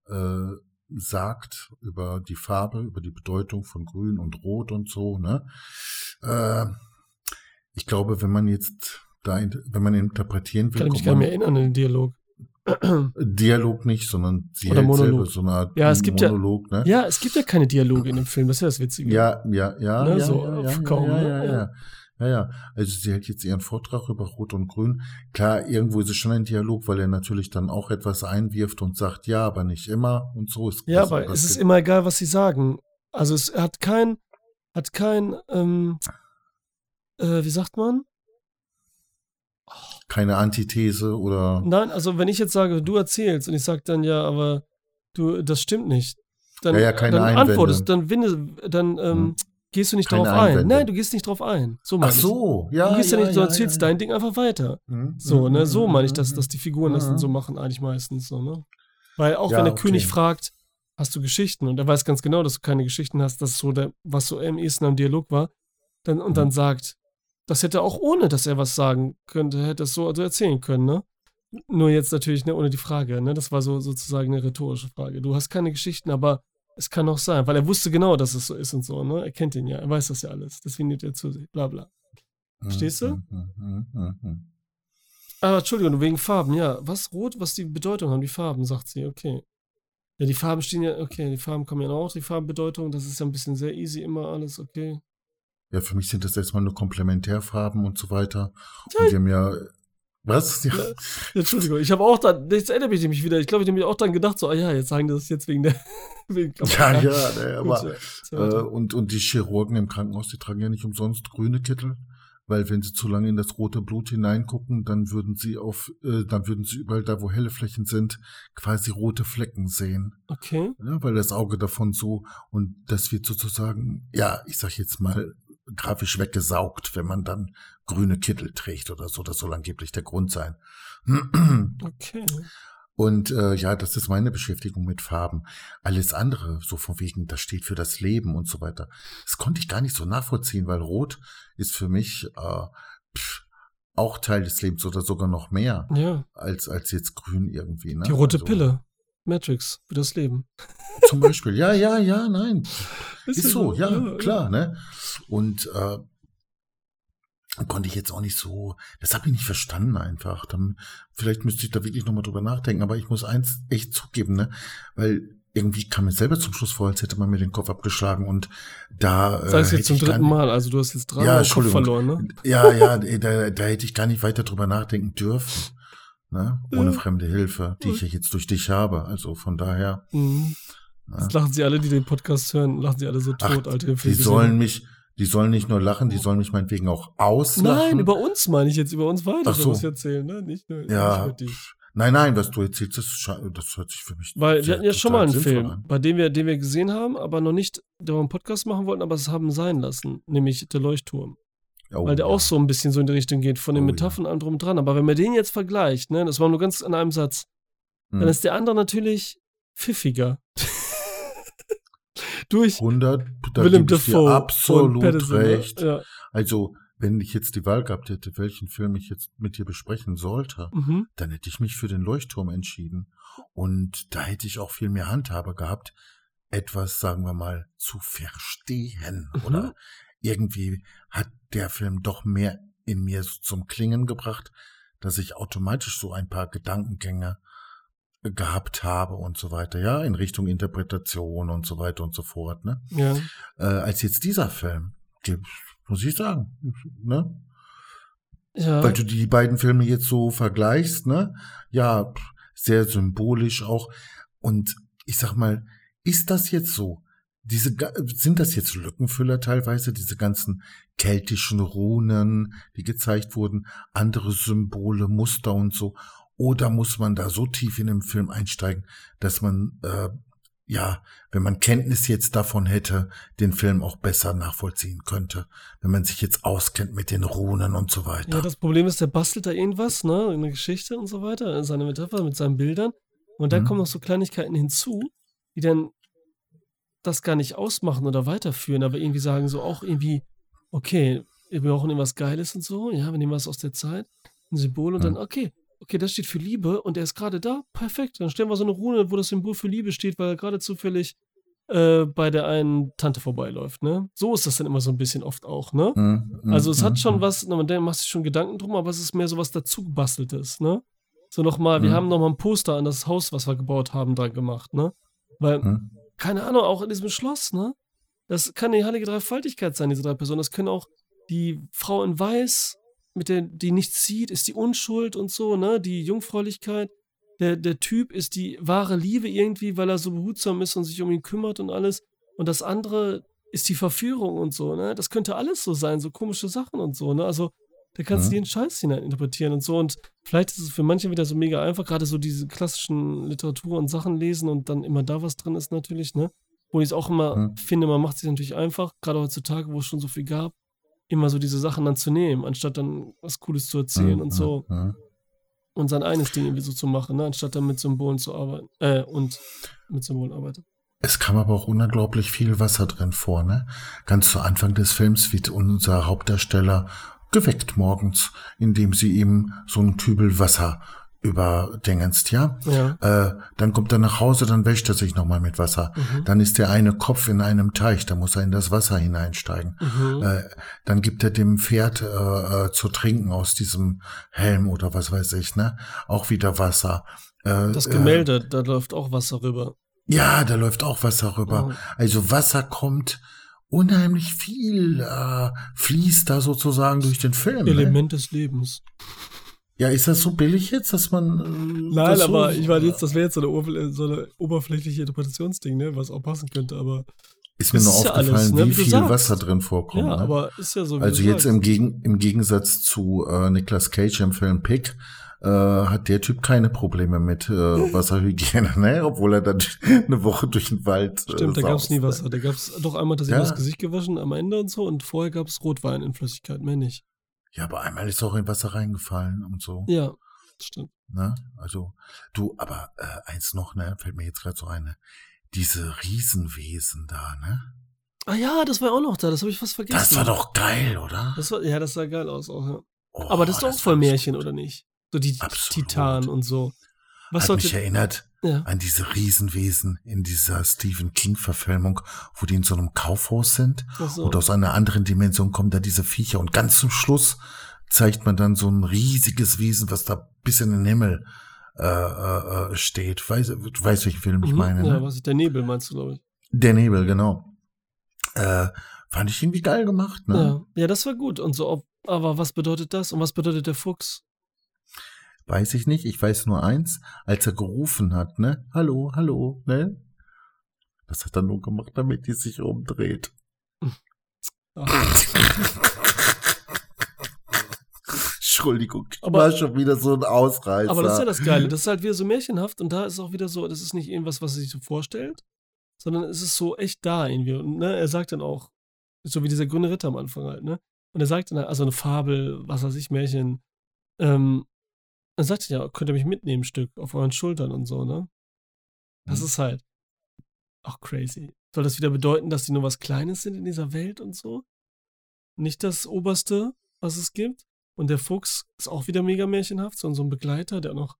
Speaker 2: äh, sagt über die Farbe, über die Bedeutung von Grün und Rot und so, ne? Äh, ich glaube, wenn man jetzt da, wenn man interpretieren will,
Speaker 1: Kann ich mich gar nicht mehr erinnern an den Dialog.
Speaker 2: Dialog nicht, sondern sie
Speaker 1: Oder
Speaker 2: hält selber so eine Art
Speaker 1: Ja, es gibt ja-
Speaker 2: Monolog, ne?
Speaker 1: Ja, es gibt ja keine Dialoge in dem Film, das ist ja das Witzige.
Speaker 2: Ja, ja, ja,
Speaker 1: Ne,
Speaker 2: ja,
Speaker 1: so,
Speaker 2: ja, ja,
Speaker 1: kaum,
Speaker 2: ja,
Speaker 1: ne?
Speaker 2: ja,
Speaker 1: Ja.
Speaker 2: ja, ja, ja. Also sie hält jetzt ihren Vortrag über Rot und Grün. Klar, irgendwo ist es schon ein Dialog, weil er natürlich dann auch etwas einwirft und sagt, ja, aber nicht immer und so ist
Speaker 1: Ja,
Speaker 2: das-
Speaker 1: aber es ist immer egal, was sie sagen. Also es hat kein, hat kein, ähm, äh, wie sagt man?
Speaker 2: Keine Antithese oder
Speaker 1: Nein, also wenn ich jetzt sage, du erzählst und ich sage dann ja, aber du, das stimmt nicht. Dann,
Speaker 2: Ja, ja, keine
Speaker 1: dann
Speaker 2: Einwände.
Speaker 1: antwortest, dann, winde, dann ähm,
Speaker 2: Hm.
Speaker 1: gehst du nicht
Speaker 2: Keine
Speaker 1: drauf ein.
Speaker 2: Einwände.
Speaker 1: Nein, du gehst nicht drauf ein. So
Speaker 2: Ach
Speaker 1: ich.
Speaker 2: so, ja,
Speaker 1: Du gehst ja,
Speaker 2: ja,
Speaker 1: nicht, du erzählst dein Ding einfach weiter.
Speaker 2: Mhm,
Speaker 1: So,
Speaker 2: mhm,
Speaker 1: ne, so
Speaker 2: mhm,
Speaker 1: meine ich, dass,
Speaker 2: mhm.
Speaker 1: dass die Figuren das dann so machen, eigentlich meistens so, ne? Weil auch wenn der
Speaker 2: okay.
Speaker 1: König fragt, hast du Geschichten? Und er weiß ganz genau, dass du keine Geschichten hast, das ist so der, was so am ehesten am Dialog war, dann, und dann sagt, das hätte er auch ohne, dass er was sagen könnte, hätte es so also erzählen können, ne? Nur jetzt natürlich, ne, ohne die Frage, ne? Das war so sozusagen eine rhetorische Frage. Du hast keine Geschichten, aber es kann auch sein, weil er wusste genau, dass es so ist und so, ne? Er kennt ihn ja, er weiß das ja alles. Deswegen nimmt er zu sich, bla bla. Verstehst du?
Speaker 2: Mhm, mhm, mhm.
Speaker 1: Aber Entschuldigung, wegen Farben, ja. Was rot, was die Bedeutung haben, die Farben, sagt sie, okay. Ja, die Farben stehen ja, okay, die Farben kommen ja auch, die Farbenbedeutung, das ist ja ein bisschen sehr easy immer alles, okay.
Speaker 2: Ja, für mich sind das erstmal nur Komplementärfarben und so weiter. Und die haben ja, was? Ja.
Speaker 1: Ja, Entschuldigung, ich habe auch dann, jetzt erinnere ich mich wieder, ich glaube, ich habe mir auch dann gedacht, so, ah ja, jetzt sagen das jetzt wegen der. Wegen
Speaker 2: Ja, ja,
Speaker 1: Gut,
Speaker 2: aber,
Speaker 1: so, so
Speaker 2: äh, und, und die Chirurgen im Krankenhaus, die tragen ja nicht umsonst grüne Kittel, weil wenn sie zu lange in das rote Blut hineingucken, dann würden sie auf, äh, dann würden sie überall da, wo helle Flächen sind, quasi rote Flecken sehen.
Speaker 1: okay.
Speaker 2: Ja, weil das Auge davon so, und das wird sozusagen, ja, ich sag jetzt mal, grafisch weggesaugt, wenn man dann grüne Kittel trägt oder so. Das soll angeblich der Grund sein.
Speaker 1: Okay.
Speaker 2: Und äh, ja, das ist meine Beschäftigung mit Farben. Alles andere, so von wegen, das steht für das Leben und so weiter, das konnte ich gar nicht so nachvollziehen, weil Rot ist für mich äh, pff, auch Teil des Lebens oder sogar noch mehr
Speaker 1: Ja.
Speaker 2: als, als jetzt Grün irgendwie. Ne?
Speaker 1: Die rote
Speaker 2: Also,
Speaker 1: Pille. Matrix für das Leben.
Speaker 2: Zum Beispiel. Ja, ja, ja, nein. Ist
Speaker 1: ja
Speaker 2: so, ja, klar, ne? Und äh, konnte ich jetzt auch nicht so, das habe ich nicht verstanden einfach. Dann, vielleicht müsste ich da wirklich nochmal drüber nachdenken, aber ich muss eins echt zugeben, ne? Weil irgendwie kam mir selber zum Schluss vor, als hätte man mir den Kopf abgeschlagen und da.
Speaker 1: Es
Speaker 2: hätte
Speaker 1: jetzt zum dritten Mal, also du hast jetzt dreimal
Speaker 2: Ja,
Speaker 1: Kopf verloren, ne?
Speaker 2: Ja, ja, da, da hätte ich gar nicht weiter drüber nachdenken dürfen. Ne? Ohne
Speaker 1: Ja.
Speaker 2: fremde Hilfe, die ich ja jetzt durch dich habe. Also von daher.
Speaker 1: Mhm.
Speaker 2: Ne?
Speaker 1: Jetzt lachen sie alle, die den Podcast hören, lachen sie alle so
Speaker 2: Ach,
Speaker 1: tot, Alter.
Speaker 2: Die sollen mich, die sollen nicht nur lachen, die sollen mich meinetwegen auch auslachen.
Speaker 1: Nein, über uns meine ich jetzt, über uns weiter,
Speaker 2: Ach so.
Speaker 1: was wir erzählen, ne? Nicht nur
Speaker 2: Ja.
Speaker 1: nicht über dich.
Speaker 2: Nein, nein, was du erzählst, das, das hört sich für mich.
Speaker 1: Weil wir hatten ja schon mal einen Film,
Speaker 2: an.
Speaker 1: bei dem wir, den wir gesehen haben, aber noch nicht, der wir einen Podcast machen wollten, aber es haben sein lassen, nämlich der Leuchtturm.
Speaker 2: Oh,
Speaker 1: weil der
Speaker 2: ja.
Speaker 1: auch so ein bisschen so in die Richtung geht, von den
Speaker 2: Oh, ja.
Speaker 1: Metaphern allem drum und dran. Aber wenn man den jetzt vergleicht, ne, das war nur ganz in einem Satz,
Speaker 2: Hm.
Speaker 1: dann ist der andere natürlich pfiffiger. Durch
Speaker 2: 100, da
Speaker 1: Willem
Speaker 2: gebe ich dir absolut
Speaker 1: ne?
Speaker 2: recht.
Speaker 1: Ja.
Speaker 2: Also, wenn ich jetzt die Wahl gehabt hätte, welchen Film ich jetzt mit dir besprechen sollte,
Speaker 1: Mhm.
Speaker 2: dann hätte ich mich für den Leuchtturm entschieden. Und da hätte ich auch viel mehr Handhabe gehabt, etwas, sagen wir mal, zu verstehen.
Speaker 1: Mhm.
Speaker 2: Oder irgendwie hat der Film doch mehr in mir zum Klingen gebracht, dass ich automatisch so ein paar Gedankengänge gehabt habe und so weiter, ja, in Richtung Interpretation und so weiter und so fort, ne?
Speaker 1: Ja.
Speaker 2: Äh, als jetzt dieser Film, muss ich sagen, ne?
Speaker 1: Ja.
Speaker 2: Weil du die beiden Filme jetzt so vergleichst, ne? Ja, sehr symbolisch auch. Und ich sag mal, ist das jetzt so? Diese, sind das jetzt Lückenfüller teilweise, diese ganzen keltischen Runen, die gezeigt wurden, andere Symbole, Muster und so? Oder muss man da so tief in den Film einsteigen, dass man, äh, ja, wenn man Kenntnis jetzt davon hätte, den Film auch besser nachvollziehen könnte, wenn man sich jetzt auskennt mit den Runen und so weiter.
Speaker 1: Ja, das Problem ist, der bastelt da irgendwas, ne, eine Geschichte und so weiter, seine Metapher mit seinen Bildern. Und dann
Speaker 2: Mhm.
Speaker 1: kommen noch so Kleinigkeiten hinzu, die dann das gar nicht ausmachen oder weiterführen, aber irgendwie sagen so auch irgendwie, okay, wir brauchen irgendwas Geiles und so, ja, wir nehmen was aus der Zeit, ein Symbol und
Speaker 2: Mhm.
Speaker 1: dann, okay, okay, das steht für Liebe und er ist gerade da, perfekt, dann stellen wir so eine Rune, wo das Symbol für Liebe steht, weil er gerade zufällig äh, bei der einen Tante vorbeiläuft, ne? So ist das dann immer so ein bisschen oft auch, ne?
Speaker 2: Mhm, mhm,
Speaker 1: Also es hat schon
Speaker 2: mhm.
Speaker 1: was, na, man denkt, macht sich schon Gedanken drum, aber es ist mehr so was dazu gebasteltes, ne? So nochmal, wir haben nochmal ein Poster an das Haus, was wir gebaut haben, dran gemacht, ne? Weil. Keine Ahnung, auch in diesem Schloss, ne? Das kann die heilige Dreifaltigkeit sein, diese drei Personen. Das können auch die Frau in Weiß, mit der, die nichts sieht, ist die Unschuld und so, ne? Die Jungfräulichkeit. Der, der Typ ist die wahre Liebe irgendwie, weil er so behutsam ist und sich um ihn kümmert und alles. Und das andere ist die Verführung und so, ne? Das könnte alles so sein, so komische Sachen und so, ne? Also, da kannst du
Speaker 2: Mhm.
Speaker 1: jeden Scheiß hinein interpretieren und so. Und vielleicht ist es für manche wieder so mega einfach, gerade so diese klassischen Literatur und Sachen lesen und dann immer da was drin ist natürlich, ne? Wo ich es auch immer
Speaker 2: Mhm.
Speaker 1: finde, man macht sich natürlich einfach, gerade heutzutage, wo es schon so viel gab, immer so diese Sachen dann zu nehmen, anstatt dann was Cooles zu erzählen
Speaker 2: Mhm,
Speaker 1: und so
Speaker 2: mhm.
Speaker 1: und sein eigenes Ding irgendwie so zu machen, ne? Anstatt dann mit Symbolen zu arbeiten, äh, und mit Symbolen arbeitet.
Speaker 2: Es kam aber auch unglaublich viel Wasser drin vor, ne? Ganz zu Anfang des Films wird unser Hauptdarsteller geweckt morgens, indem sie ihm so einen Kübel Wasser überdingenst, ja.
Speaker 1: Ja.
Speaker 2: Äh, dann kommt er nach Hause, dann wäscht er sich nochmal mit Wasser.
Speaker 1: Mhm.
Speaker 2: Dann ist der eine Kopf in einem Teich, da muss er in das Wasser hineinsteigen.
Speaker 1: Mhm.
Speaker 2: Äh, dann gibt er dem Pferd äh, äh, zu trinken aus diesem Helm oder was weiß ich, ne? Auch wieder Wasser. Äh,
Speaker 1: Das
Speaker 2: äh,
Speaker 1: Gemälde, da läuft auch Wasser rüber.
Speaker 2: ja, da läuft auch Wasser rüber.
Speaker 1: Oh.
Speaker 2: Also Wasser kommt unheimlich viel, äh, fließt da sozusagen durch den Film. Ne?
Speaker 1: Element des Lebens.
Speaker 2: Ja, ist das so billig jetzt, dass man. Äh,
Speaker 1: Nein,
Speaker 2: das so,
Speaker 1: aber ich meine jetzt, das wäre jetzt so eine, Oberfl so eine oberflächliche Interpretationsding, ne, was auch passen könnte, aber
Speaker 2: Ist mir nur
Speaker 1: ist ja
Speaker 2: aufgefallen,
Speaker 1: alles, ne,
Speaker 2: wie
Speaker 1: wie
Speaker 2: viel
Speaker 1: sagst.
Speaker 2: Wasser drin vorkommt.
Speaker 1: ja,
Speaker 2: ne?
Speaker 1: aber ist ja so
Speaker 2: also jetzt
Speaker 1: sagst.
Speaker 2: im, Gegen, im Gegensatz zu äh, Nicolas Cage im Film Pick äh, hat der Typ keine Probleme mit äh, Wasserhygiene, ne? Obwohl er dann eine Woche durch den Wald. äh,
Speaker 1: Stimmt, da gab es nie
Speaker 2: ne?
Speaker 1: Wasser. Da gab es doch einmal, dass
Speaker 2: Ja.
Speaker 1: das Gesicht gewaschen am Ende und so und vorher gab es Rotwein in Flüssigkeit, mehr nicht.
Speaker 2: Ja, aber einmal ist auch in Wasser reingefallen und so.
Speaker 1: Ja, stimmt.
Speaker 2: Ne? Also, du, aber äh, eins noch, ne, fällt mir jetzt gerade so ein, ne? Diese Riesenwesen da, ne?
Speaker 1: Ah ja, das war auch noch da, das habe ich fast vergessen.
Speaker 2: Das war doch geil, oder?
Speaker 1: Das war, ja, das sah geil aus auch, ja.
Speaker 2: Oh,
Speaker 1: Aber das ist doch auch voll Märchen, oder nicht? So die
Speaker 2: Absolut.
Speaker 1: Titan und so. Was
Speaker 2: Hat mich erinnert
Speaker 1: Ja.
Speaker 2: an diese Riesenwesen in dieser Stephen King-Verfilmung, wo die in so einem Kaufhaus sind
Speaker 1: so.
Speaker 2: und aus einer anderen Dimension kommen da diese Viecher und ganz zum Schluss zeigt man dann so ein riesiges Wesen, was da bis in den Himmel äh, äh, äh, steht. Weiß, du weißt, welchen Film ich
Speaker 1: Mhm,
Speaker 2: meine,
Speaker 1: Ja,
Speaker 2: ne?
Speaker 1: was ist der Nebel, meinst du, glaube ich.
Speaker 2: Der Nebel, genau. Äh, fand ich irgendwie geil gemacht, ne?
Speaker 1: Ja. ja, das war gut. Und so, ob, aber was bedeutet das? Und was bedeutet der Fuchs?
Speaker 2: Weiß ich nicht. Ich weiß nur eins, als er gerufen hat, ne? Hallo, hallo, ne? Das hat er nur gemacht, damit die sich umdreht. Entschuldigung, ich
Speaker 1: Aber-
Speaker 2: war schon wieder so ein Ausreißer.
Speaker 1: aber das ist ja das Geile. Das ist halt wieder so märchenhaft und da ist auch wieder so, das ist nicht irgendwas, was er sich so vorstellt, sondern es ist so echt da irgendwie. Und ne, er sagt dann auch, so wie dieser grüne Ritter am Anfang halt, ne? Und er sagt dann, halt, also eine Fabel, was weiß ich, Märchen. Ähm, dann sagt er ja, könnt ihr mich mitnehmen, Stück, auf euren Schultern und so, ne? Das
Speaker 2: Mhm.
Speaker 1: ist halt auch crazy. Soll das wieder bedeuten, dass die nur was Kleines sind in dieser Welt und so? Nicht das Oberste, was es gibt? Und der Fuchs ist auch wieder mega märchenhaft, so so ein Begleiter, der noch,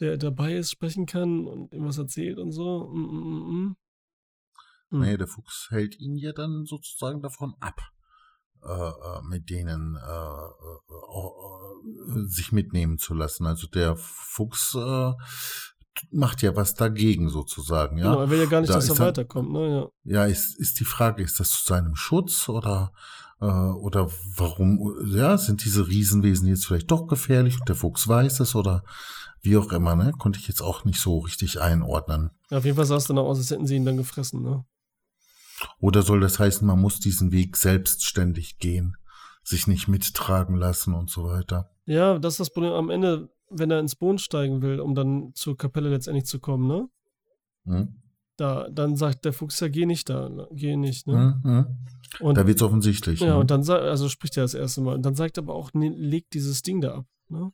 Speaker 1: der dabei ist, sprechen kann und ihm was erzählt und so. Mm, mm, mm, mm. Hm.
Speaker 2: Nee, der Fuchs hält ihn ja dann sozusagen davon ab, mit denen äh, äh, äh, sich mitnehmen zu lassen. Also der Fuchs äh, macht ja was dagegen sozusagen, ja.
Speaker 1: Genau, er will ja gar nicht,
Speaker 2: Da
Speaker 1: dass er weiterkommt, ne? Ja.
Speaker 2: Ja, ist, ist die Frage, ist das zu seinem Schutz oder, äh, oder warum, ja, sind diese Riesenwesen jetzt vielleicht doch gefährlich und der Fuchs weiß es oder wie auch immer, ne? Konnte ich jetzt auch nicht so richtig einordnen.
Speaker 1: ja. Auf jeden Fall sah es dann auch aus, als hätten sie ihn dann gefressen, ne?
Speaker 2: Oder soll das heißen, man muss diesen Weg selbstständig gehen, sich nicht mittragen lassen und so weiter?
Speaker 1: Ja, das ist das Problem am Ende, wenn er ins Boot steigen will, um dann zur Kapelle letztendlich zu kommen, ne?
Speaker 2: Hm?
Speaker 1: Da, dann sagt der Fuchs ja, geh nicht da, ne? geh nicht, ne?
Speaker 2: Hm? Hm?
Speaker 1: Und,
Speaker 2: Da wird's offensichtlich.
Speaker 1: ja,
Speaker 2: ne?
Speaker 1: und dann sagt, also spricht er das erste Mal. Und dann sagt er aber auch, nee, leg dieses Ding da ab, ne?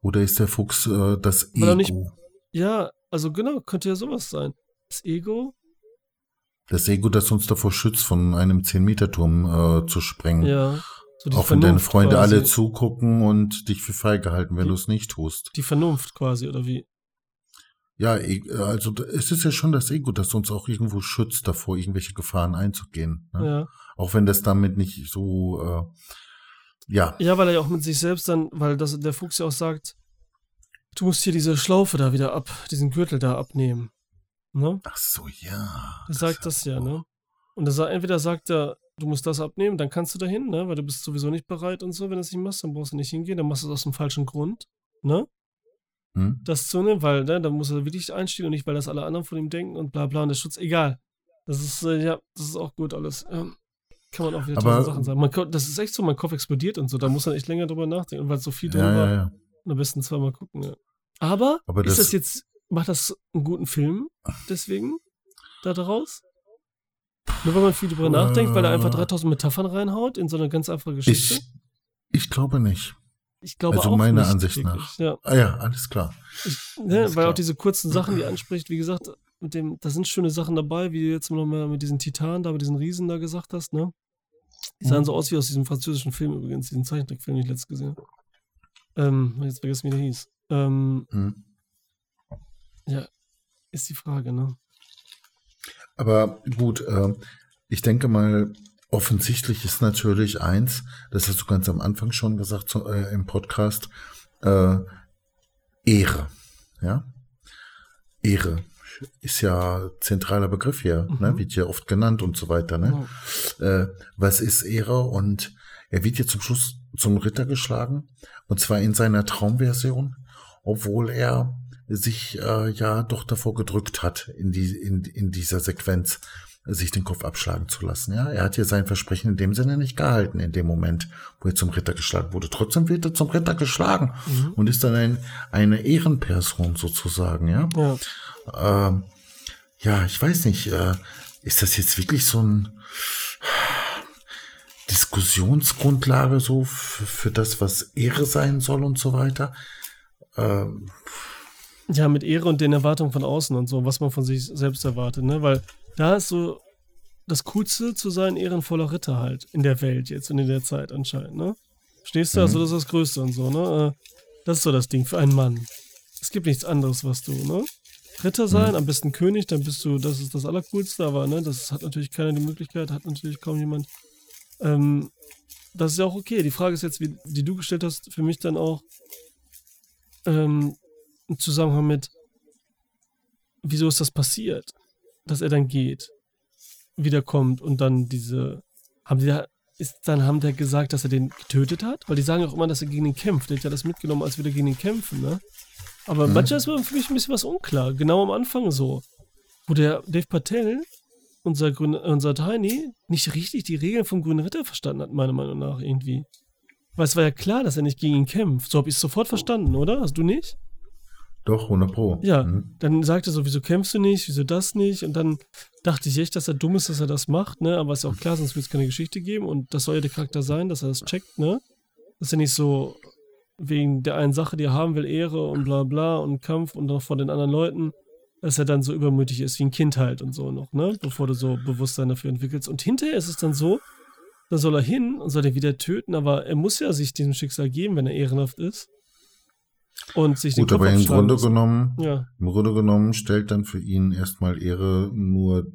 Speaker 2: Oder ist der Fuchs äh, das
Speaker 1: er nicht-
Speaker 2: Ego?
Speaker 1: Ja, also genau, könnte ja sowas sein. Das Ego,
Speaker 2: Das Ego, das uns davor schützt, von einem 10-Meter-Turm äh, zu sprengen.
Speaker 1: ja. So
Speaker 2: Auch wenn deine Freunde
Speaker 1: quasi.
Speaker 2: alle zugucken und dich für feige halten, wenn du es nicht tust.
Speaker 1: Die Vernunft quasi, oder wie?
Speaker 2: Ja, also es ist ja schon das Ego, das uns auch irgendwo schützt davor, irgendwelche Gefahren einzugehen. Ne?
Speaker 1: Ja.
Speaker 2: Auch wenn das damit nicht so, äh, ja,
Speaker 1: Ja, weil er ja auch mit sich selbst dann, weil das, der Fuchs ja auch sagt, du musst hier diese Schlaufe da wieder ab, diesen Gürtel da abnehmen. Ne?
Speaker 2: ach so, ja.
Speaker 1: Er sagt das ja, ne? Und er sagt, entweder sagt er, du musst das abnehmen, dann kannst du dahin, ne? Weil du bist sowieso nicht bereit und so, wenn du es nicht machst, dann brauchst du nicht hingehen, dann machst du es aus dem falschen Grund, ne?
Speaker 2: Hm?
Speaker 1: Das zu nehmen, weil, ne, dann muss er wirklich einstehen und nicht, weil das alle anderen von ihm denken und bla bla und der Schutz, egal. Das ist, äh, ja, das ist auch gut alles. Ähm, kann man auch wieder tausend Sachen sagen. Man, das ist echt so, mein Kopf explodiert und so, da muss man echt länger drüber nachdenken, weil so viel drin
Speaker 2: Ja,
Speaker 1: war.
Speaker 2: ja, ja.
Speaker 1: Am besten zweimal gucken, ja. Aber,
Speaker 2: Aber
Speaker 1: ist
Speaker 2: das-
Speaker 1: das jetzt, macht das einen guten Film deswegen da draus? Nur weil man viel drüber nachdenkt, weil er einfach
Speaker 2: Äh.
Speaker 1: 3000 Metaphern reinhaut in so eine ganz einfache Geschichte?
Speaker 2: Ich, ich glaube nicht.
Speaker 1: Ich glaube
Speaker 2: also
Speaker 1: auch
Speaker 2: meiner Ansicht
Speaker 1: wirklich.
Speaker 2: nach.
Speaker 1: Ja,
Speaker 2: Ah ja, alles klar.
Speaker 1: ich, ne,
Speaker 2: Alles
Speaker 1: weil
Speaker 2: klar.
Speaker 1: auch diese kurzen Sachen, die er anspricht, wie gesagt, mit dem, da sind schöne Sachen dabei, wie du jetzt nochmal mit diesen Titanen da, mit diesen Riesen da gesagt hast, ne? Die sahen
Speaker 2: Mhm.
Speaker 1: so aus wie aus diesem französischen Film übrigens, diesen Zeichentrickfilm, den ich letztes gesehen habe. Ähm, jetzt vergessen, wie der hieß. Ähm,
Speaker 2: Hm.
Speaker 1: Ja, ist die Frage, ne?
Speaker 2: Aber gut, äh, ich denke mal, offensichtlich ist natürlich eins, das hast du ganz am Anfang schon gesagt so, äh, im Podcast, äh, Ehre. Ja? Ehre ist ja zentraler Begriff hier, ne?
Speaker 1: Mhm.
Speaker 2: wird ja oft genannt und so weiter. Ne? äh, was ist Ehre und er wird hier zum Schluss zum Ritter geschlagen und zwar in seiner Traumversion, obwohl er sich äh, ja doch davor gedrückt hat, in, die, in, in dieser Sequenz sich den Kopf abschlagen zu lassen. Ja, er hat hier sein Versprechen in dem Sinne nicht gehalten, in dem Moment, wo er zum Ritter geschlagen wurde. Trotzdem wird er zum Ritter geschlagen
Speaker 1: Mhm.
Speaker 2: und ist dann ein, eine Ehrenperson sozusagen. Ja,
Speaker 1: Ja.
Speaker 2: ähm, ja, ich weiß nicht, äh, ist das jetzt wirklich so ein Diskussionsgrundlage so für, für das, was Ehre sein soll und so weiter? Ähm,
Speaker 1: Ja, mit Ehre und den Erwartungen von außen und so, was man von sich selbst erwartet, ne? Weil da ist so das Coolste zu sein, ehrenvoller Ritter halt in der Welt jetzt und in der Zeit anscheinend, ne? Stehst du? Also das ist das Größte und so, ne? Äh, Das ist so das Ding für einen Mann. Es gibt nichts anderes, was du, ne? Ritter sein, am besten König, dann bist du, das ist das Allercoolste, aber ne, das hat natürlich keiner die Möglichkeit, hat natürlich kaum jemand. Ähm, das ist ja auch okay. Die Frage ist jetzt, wie, die du gestellt hast, für mich dann auch ähm, im Zusammenhang mit, wieso ist das passiert, dass er dann geht, wiederkommt und dann diese, haben die da, ist dann haben der gesagt, dass er den getötet hat? Weil die sagen auch immer, dass er gegen den kämpft. Der hat ja das mitgenommen, als wir gegen den kämpfen, ne? Aber
Speaker 2: Mhm.
Speaker 1: manchmal ist mir für mich ein bisschen was unklar. Genau am Anfang so. Wo der Dave Patel, unser, Grün, unser Tiny, nicht richtig die Regeln vom Grünen Ritter verstanden hat, meiner Meinung nach irgendwie. Weil es war ja klar, dass er nicht gegen ihn kämpft. So habe ich es sofort verstanden, oder? Hast du nicht?
Speaker 2: Doch, 100 Pro.
Speaker 1: Ja,
Speaker 2: Mhm.
Speaker 1: dann sagte er so, wieso kämpfst du nicht, wieso das nicht? Und dann dachte ich echt, dass er dumm ist, dass er das macht, ne? Aber ist ja auch klar, sonst wird es keine Geschichte geben. Und das soll ja der Charakter sein, dass er das checkt, ne? Dass er nicht so wegen der einen Sache, die er haben will, Ehre und bla bla und Kampf und noch vor den anderen Leuten, dass er dann so übermütig ist wie ein Kind halt und so noch, ne? Bevor du so Bewusstsein dafür entwickelst. Und hinterher ist es dann so, da soll er hin und soll er wieder töten, aber er muss ja sich diesem Schicksal geben, wenn er ehrenhaft ist. Und sich den
Speaker 2: Gut,
Speaker 1: Kopf
Speaker 2: aber im Grunde
Speaker 1: lassen.
Speaker 2: genommen,
Speaker 1: Ja,
Speaker 2: im Grunde genommen stellt dann für ihn erstmal Ehre nur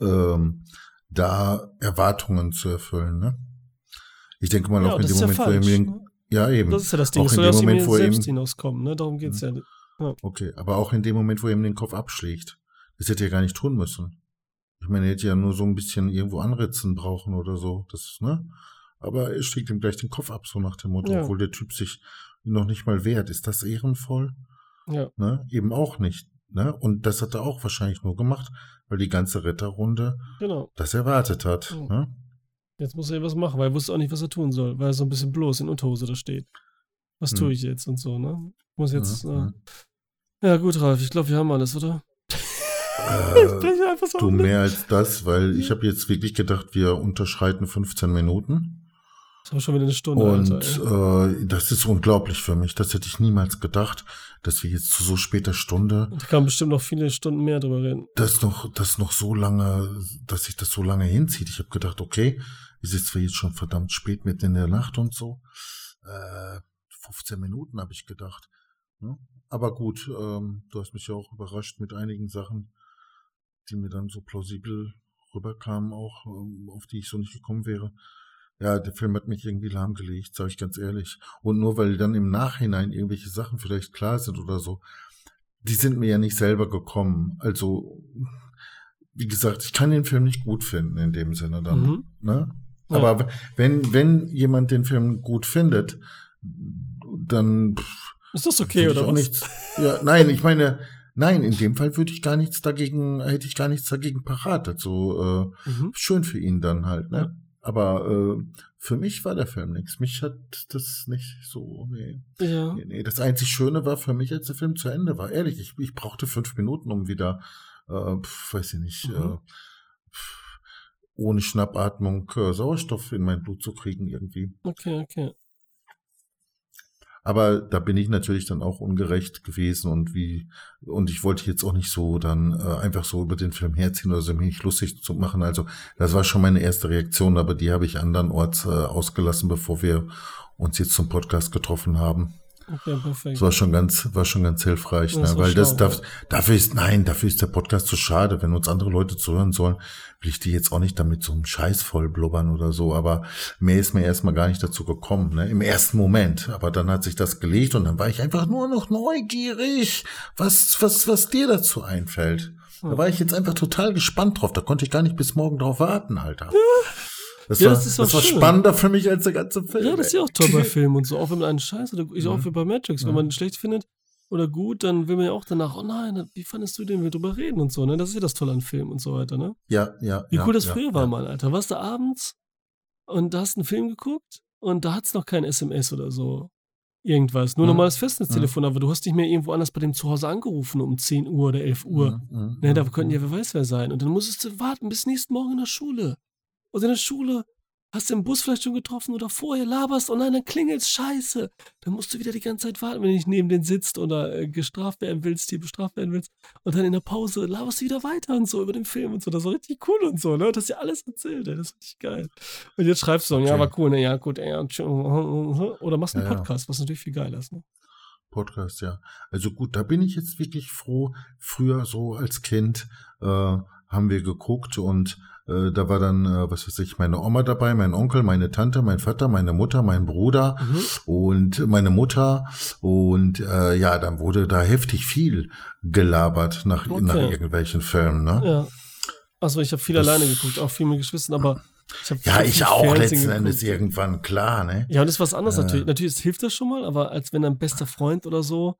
Speaker 2: ähm, da Erwartungen zu erfüllen, ne? Ich denke mal
Speaker 1: ja
Speaker 2: auch in dem
Speaker 1: ist ja
Speaker 2: Moment, wo er
Speaker 1: falsch.
Speaker 2: ihm den,
Speaker 1: ne?
Speaker 2: ja eben.
Speaker 1: Das ist ja das Ding.
Speaker 2: Auch in
Speaker 1: soll
Speaker 2: dem
Speaker 1: aus ihm
Speaker 2: Moment, wo er
Speaker 1: selbst hinauskommen, ne? Darum geht's ja.
Speaker 2: okay, aber auch in dem Moment, wo er ihm den Kopf abschlägt. Das hätte er gar nicht tun müssen. Ich meine, er hätte ja nur so ein bisschen irgendwo anritzen brauchen oder so, das, ne? Aber er schlägt ihm gleich den Kopf ab, so nach dem Motto,
Speaker 1: Ja.
Speaker 2: obwohl der Typ sich noch nicht mal wehrt. Ist das ehrenvoll?
Speaker 1: Ja.
Speaker 2: Ne? Eben auch nicht. Ne? Und das hat er auch wahrscheinlich nur gemacht, weil die ganze Ritterrunde
Speaker 1: Genau.
Speaker 2: das erwartet hat.
Speaker 1: Mhm.
Speaker 2: Ne?
Speaker 1: Jetzt muss er ja was machen, weil er wusste auch nicht, was er tun soll, weil er so ein bisschen bloß in Unterhose da steht. Was
Speaker 2: Mhm.
Speaker 1: tue ich jetzt und so, ne? Muss jetzt.
Speaker 2: Mhm.
Speaker 1: Äh, ja, gut, Ralf, ich glaube, wir haben alles, oder?
Speaker 2: Äh,
Speaker 1: so
Speaker 2: du mehr als das, weil ich habe jetzt wirklich gedacht, wir unterschreiten 15 Minuten.
Speaker 1: Das war schon wieder eine Stunde,
Speaker 2: Und
Speaker 1: Alter.
Speaker 2: äh, das ist unglaublich für mich. Das hätte ich niemals gedacht, dass wir jetzt zu so später Stunde
Speaker 1: Da kann bestimmt noch viele Stunden mehr drüber reden.
Speaker 2: das noch, das noch so lange, dass sich das so lange hinzieht. Ich habe gedacht, okay, ist jetzt zwar jetzt schon verdammt spät mitten in der Nacht und so. Äh, 15 Minuten habe ich gedacht. Ne? Aber gut, ähm, du hast mich ja auch überrascht mit einigen Sachen, die mir dann so plausibel rüberkamen, auch ähm, auf die ich so nicht gekommen wäre. Ja, der Film hat mich irgendwie lahmgelegt, sage ich ganz ehrlich. Und nur weil dann im Nachhinein irgendwelche Sachen vielleicht klar sind oder so, die sind mir ja nicht selber gekommen. Also, wie gesagt, ich kann den Film nicht gut finden in dem Sinne dann.
Speaker 1: Mhm.
Speaker 2: Ne?
Speaker 1: Ja.
Speaker 2: Aber wenn, wenn jemand den Film gut findet, dann pff,
Speaker 1: Ist das okay, oder
Speaker 2: auch
Speaker 1: was?
Speaker 2: nichts. Ja, nein, ich meine, nein, in dem Fall würde ich gar nichts dagegen, hätte ich gar nichts dagegen parat. Also äh,
Speaker 1: Mhm.
Speaker 2: schön für ihn dann halt, ne? Aber äh, für mich war der Film nichts. Mich hat das nicht so, nee.
Speaker 1: Ja.
Speaker 2: Nee, nee, das einzig Schöne war für mich, als der Film zu Ende war. Ehrlich, ich, ich brauchte fünf Minuten, um wieder, äh, pf, weiß ich nicht,
Speaker 1: Mhm.
Speaker 2: äh, pf, ohne Schnappatmung äh, Sauerstoff in mein Blut zu kriegen irgendwie.
Speaker 1: Okay, okay.
Speaker 2: Aber da bin ich natürlich dann auch ungerecht gewesen und wie, und ich wollte jetzt auch nicht so dann äh, einfach so über den Film herziehen oder so mich lustig zu machen. Also das war schon meine erste Reaktion, aber die habe ich andernorts äh, ausgelassen, bevor wir uns jetzt zum Podcast getroffen haben.
Speaker 1: Okay, perfekt.
Speaker 2: Das war schon ganz, war schon ganz hilfreich,
Speaker 1: Das
Speaker 2: ne? weil das
Speaker 1: schlau,
Speaker 2: darf, dafür ist, nein, dafür ist der Podcast zu schade. Wenn uns andere Leute zuhören sollen, will ich die jetzt auch nicht damit so einen Scheiß voll blubbern oder so, aber mehr ist mir erstmal gar nicht dazu gekommen, ne? Im ersten Moment. Aber dann hat sich das gelegt und dann war ich einfach nur noch neugierig, was, was, was dir dazu einfällt. Da war ich jetzt einfach total gespannt drauf. Da konnte ich gar nicht bis morgen drauf warten, Alter. Das,
Speaker 1: Ja,
Speaker 2: war,
Speaker 1: das ist
Speaker 2: das war
Speaker 1: schön.
Speaker 2: spannender für mich als der ganze Film.
Speaker 1: Ja, das ist ja auch toll bei Filmen und so. Auch wenn man einen Scheiß oder ich auch
Speaker 2: Mhm.
Speaker 1: wie bei Matrix, wenn man ihn schlecht findet oder gut, dann will man ja auch danach, oh nein, wie fandest du den, wir drüber reden und so, ne? Das ist ja das Tolle an Filmen und so weiter, ne?
Speaker 2: Ja, ja.
Speaker 1: Wie cool das früher war. Mann, Alter. Warst du abends und da hast einen Film geguckt und da hat's noch kein SMS oder so. Irgendwas. Nur
Speaker 2: Mhm.
Speaker 1: normales Festnetztelefon, aber du hast nicht mehr irgendwo anders bei dem zu Hause angerufen um 10 Uhr oder 11 Uhr.
Speaker 2: Mhm, mhm,
Speaker 1: Ne, da
Speaker 2: mhm,
Speaker 1: könnten ja
Speaker 2: mhm.
Speaker 1: wer weiß wer sein. Und dann musstest du warten bis nächsten Morgen in der Schule. Und in der Schule hast du im Bus vielleicht schon getroffen oder vorher laberst und nein, dann klingelt's scheiße. Dann musst du wieder die ganze Zeit warten, wenn du nicht neben den sitzt oder äh, gestraft werden willst, hier bestraft werden willst. Und dann in der Pause laberst du wieder weiter und so über den Film und so. Das war richtig cool und so, ne? Das ist ja alles erzählt, ey. Das ist richtig geil. Und jetzt schreibst du so, ja,
Speaker 2: Okay.
Speaker 1: war cool, ne? Ja, gut, ey, ja, tsch- oder machst einen
Speaker 2: Ja, ja.
Speaker 1: Podcast, was natürlich viel geiler ist, ne?
Speaker 2: Podcast, ja. Also gut, da bin ich jetzt wirklich froh. Früher so als Kind äh, haben wir geguckt und äh, da war dann, äh, was weiß ich, meine Oma dabei, mein Onkel, meine Tante, mein Vater, meine Mutter, mein Bruder
Speaker 1: Mhm.
Speaker 2: und meine Mutter und äh, ja, dann wurde da heftig viel gelabert nach,
Speaker 1: Okay.
Speaker 2: nach irgendwelchen Filmen, ne?
Speaker 1: Ja. Achso, ich habe viel
Speaker 2: Das-
Speaker 1: alleine geguckt, auch viel mit Geschwistern, aber ich habe
Speaker 2: Ja, ich auch
Speaker 1: Fernsehen
Speaker 2: letzten
Speaker 1: geguckt.
Speaker 2: Endes irgendwann, klar, ne?
Speaker 1: Ja, und das ist was anderes
Speaker 2: Äh.
Speaker 1: natürlich. Natürlich hilft das schon mal, aber als wenn dein bester Freund oder so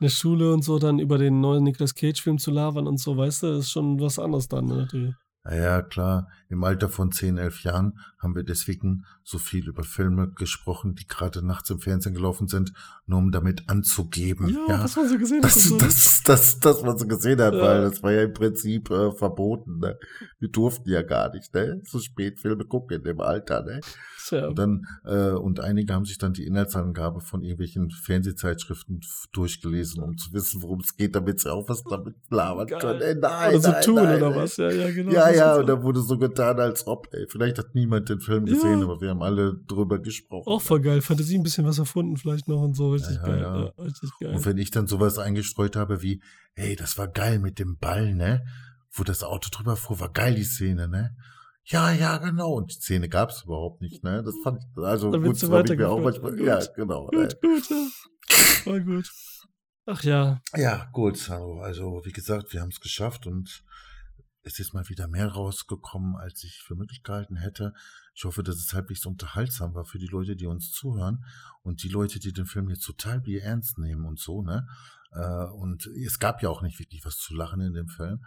Speaker 1: in der Schule und so dann über den neuen Nicolas Cage-Film zu labern und so, weißt du, ist schon was anderes dann ne, natürlich.
Speaker 2: Ja, ja, klar. Im Alter von 10, 11 Jahren haben wir deswegen so viel über Filme gesprochen, die gerade nachts im Fernsehen gelaufen sind, nur um damit anzugeben.
Speaker 1: Ja,
Speaker 2: Ja,
Speaker 1: was man so gesehen hat.
Speaker 2: das,
Speaker 1: und so, ne?
Speaker 2: das, das, das, was man gesehen hat,
Speaker 1: Ja.
Speaker 2: weil das war ja im Prinzip äh, verboten. Ne? Wir durften ja gar nicht, ne? So spät Filme gucken in dem Alter, ne?
Speaker 1: Tja,
Speaker 2: Und dann, äh, und einige haben sich dann die Inhaltsangabe von irgendwelchen Fernsehzeitschriften durchgelesen, um zu wissen, worum es geht, damit sie auch was damit labern
Speaker 1: Geil.
Speaker 2: können. Ey, nein,
Speaker 1: oder so
Speaker 2: nein,
Speaker 1: tun
Speaker 2: nein,
Speaker 1: oder
Speaker 2: ey.
Speaker 1: was, ja, ja, genau.
Speaker 2: Ja, ja, und da wurde so getan, als ob, ey, vielleicht hat niemand den Film
Speaker 1: Ja.
Speaker 2: gesehen, aber wir haben alle drüber gesprochen.
Speaker 1: Auch voll geil. Fantasie ein bisschen was erfunden vielleicht noch und so. Richtig
Speaker 2: Ja, ja,
Speaker 1: geil.
Speaker 2: ja.
Speaker 1: Ja, richtig geil.
Speaker 2: Und wenn ich dann sowas eingestreut habe wie, hey, das war geil mit dem Ball, ne? Wo das Auto drüber fuhr, war geil die Szene, ne? Ja, ja, genau. Und die Szene gab's überhaupt nicht, ne? Das fand ich, also
Speaker 1: Dann
Speaker 2: gut, das
Speaker 1: so
Speaker 2: hab ich mir auch manchmal,
Speaker 1: Gut.
Speaker 2: ja, genau.
Speaker 1: Gut, gut, ja. War gut. Ach ja.
Speaker 2: Ja, gut. Also, also wie gesagt, wir haben es geschafft und es ist mal wieder mehr rausgekommen, als ich für möglich gehalten hätte. Ich hoffe, dass es halbwegs unterhaltsam war für die Leute, die uns zuhören und die Leute, die den Film jetzt total wie ernst nehmen und so, ne? Äh, Und es gab ja auch nicht wirklich was zu lachen in dem Film.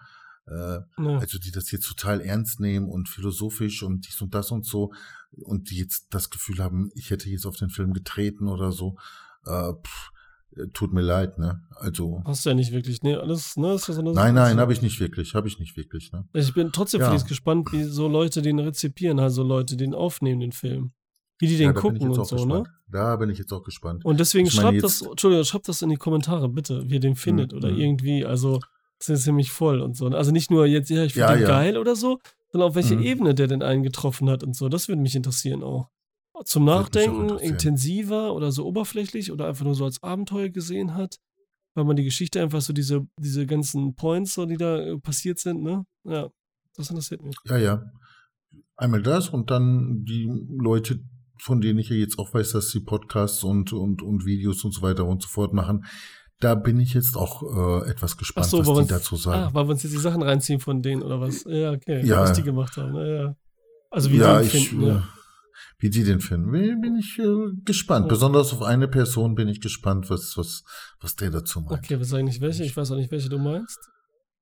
Speaker 2: Äh,
Speaker 1: ja.
Speaker 2: Also die das jetzt total ernst nehmen und philosophisch und dies und das und so und die jetzt das Gefühl haben, ich hätte jetzt auf den Film getreten oder so. Äh, pff, äh, tut mir leid, ne? Also
Speaker 1: Hast du ja nicht wirklich. Nee, alles, ne? So
Speaker 2: Nein, nein, habe ich nicht wirklich, habe ich nicht wirklich. Ne?
Speaker 1: Ich bin trotzdem
Speaker 2: Ja.
Speaker 1: gespannt, wie so Leute den rezipieren, also Leute den aufnehmen, den Film. Wie die den
Speaker 2: ja,
Speaker 1: gucken und so,
Speaker 2: gespannt.
Speaker 1: ne?
Speaker 2: Da bin ich jetzt auch gespannt.
Speaker 1: Und deswegen schreibt das, Entschuldigung, schreibt das in die Kommentare, bitte, wie ihr den findet oder
Speaker 2: mhm.
Speaker 1: irgendwie, also das ist nämlich voll und so. Also nicht nur jetzt, ja, ich finde
Speaker 2: Ja,
Speaker 1: den
Speaker 2: ja.
Speaker 1: geil oder so, sondern auf welche
Speaker 2: Mhm.
Speaker 1: Ebene der denn einen getroffen hat und so. Das würde mich interessieren auch. Zum Nachdenken, intensiver oder so oberflächlich oder einfach nur so als Abenteuer gesehen hat, weil man die Geschichte einfach so diese, diese ganzen Points, so, die da äh, passiert sind, ne? Ja, das interessiert mich.
Speaker 2: Ja, ja. Einmal das und dann die Leute, von denen ich ja jetzt auch weiß, dass sie Podcasts und, und, und Videos und so weiter und so fort machen. Da bin ich jetzt auch äh, etwas gespannt,
Speaker 1: so,
Speaker 2: was die
Speaker 1: wir's-
Speaker 2: dazu
Speaker 1: Ah,
Speaker 2: sagen.
Speaker 1: weil wir uns jetzt die Sachen reinziehen von denen oder was? Ja, okay.
Speaker 2: Ja.
Speaker 1: Was die gemacht haben. Ja. Also wie
Speaker 2: ja,
Speaker 1: die
Speaker 2: ich,
Speaker 1: finden.
Speaker 2: äh,
Speaker 1: Ja.
Speaker 2: wie die den finden, bin bin ich äh, gespannt.
Speaker 1: Ja.
Speaker 2: Besonders auf eine Person bin ich gespannt, was, was, was der dazu meint.
Speaker 1: Okay, wir sagen nicht welche. Ich weiß auch nicht, welche du meinst.